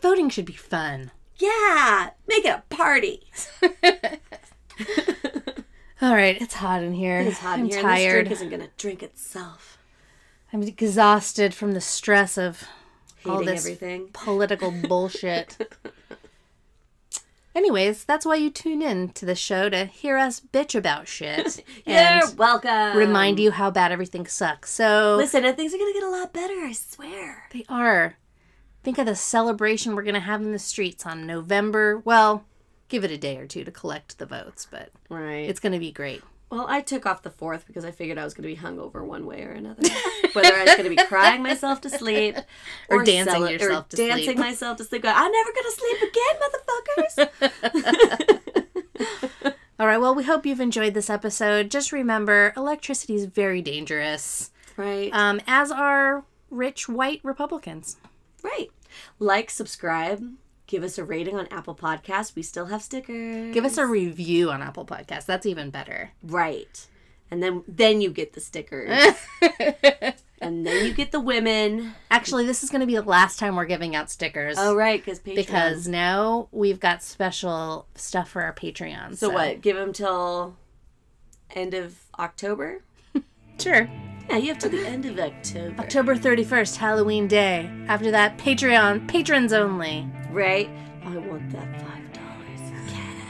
Speaker 2: Voting should be fun.
Speaker 1: yeah make it a party
Speaker 2: All right, it's hot in here.
Speaker 1: it's hot
Speaker 2: I'm
Speaker 1: in here and this
Speaker 2: tired.
Speaker 1: drink isn't gonna drink itself
Speaker 2: I'm exhausted from the stress of all this
Speaker 1: everything.
Speaker 2: political bullshit. Anyways, that's why you tune in to the show to hear us bitch about shit
Speaker 1: You're welcome.
Speaker 2: remind you how bad everything sucks. So
Speaker 1: Listen, and things are gonna get a lot better. I swear.
Speaker 2: they are. Think of the celebration we're gonna have in the streets on November. Well, give it a day or two to collect the votes, but
Speaker 1: Right.
Speaker 2: it's gonna be great.
Speaker 1: Well, I took off the fourth because I figured I was going to be hungover one way or another. Whether I was going to be crying myself to sleep
Speaker 2: Or dancing
Speaker 1: cele-
Speaker 2: yourself
Speaker 1: or
Speaker 2: to
Speaker 1: dancing
Speaker 2: sleep.
Speaker 1: myself to sleep. Going, I'm never going to sleep again, motherfuckers.
Speaker 2: All right, well, we hope you've enjoyed this episode. Just remember, electricity is very dangerous,
Speaker 1: right.
Speaker 2: um, as are rich white Republicans.
Speaker 1: right. Like, subscribe, give us a rating on Apple Podcasts. We still have stickers.
Speaker 2: Give us a review on Apple Podcasts. That's even better.
Speaker 1: right. And then then you get the stickers. And then you get the women.
Speaker 2: Actually, this is going to be the last time we're giving out stickers.
Speaker 1: Oh, right, because Patreon.
Speaker 2: Because now we've got special stuff for our Patreon.
Speaker 1: So what? Give them till end of October?
Speaker 2: Sure.
Speaker 1: Yeah, you have to the end of October.
Speaker 2: October 31st, Halloween Day. After that, Patreon, patrons only.
Speaker 1: Right? I want that.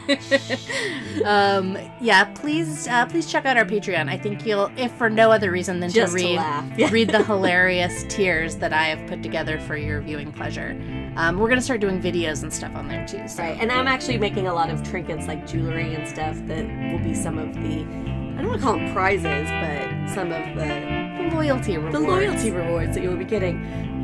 Speaker 2: Um, yeah, please, uh, please check out our Patreon. I think you'll, if for no other reason than
Speaker 1: Just
Speaker 2: to
Speaker 1: to
Speaker 2: read,
Speaker 1: laugh.
Speaker 2: Read the hilarious tiers that I have put together for your viewing pleasure. Um, we're gonna start doing videos and stuff on there too. So.
Speaker 1: Right, and I'm actually making a lot of trinkets like jewelry and stuff that will be some of the I don't want to call them prizes, but some of the
Speaker 2: The loyalty rewards.
Speaker 1: the loyalty rewards that you will be getting.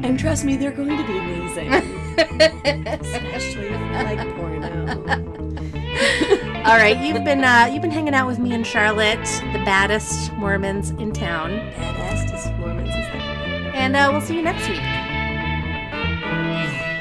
Speaker 1: And trust me, they're going to be amazing. Especially if you like porno.
Speaker 2: All right, you've been uh, you've been hanging out with me and Charlotte, the baddest Mormons in town.
Speaker 1: Baddest Mormons,
Speaker 2: and uh, we'll see you next week. Mm.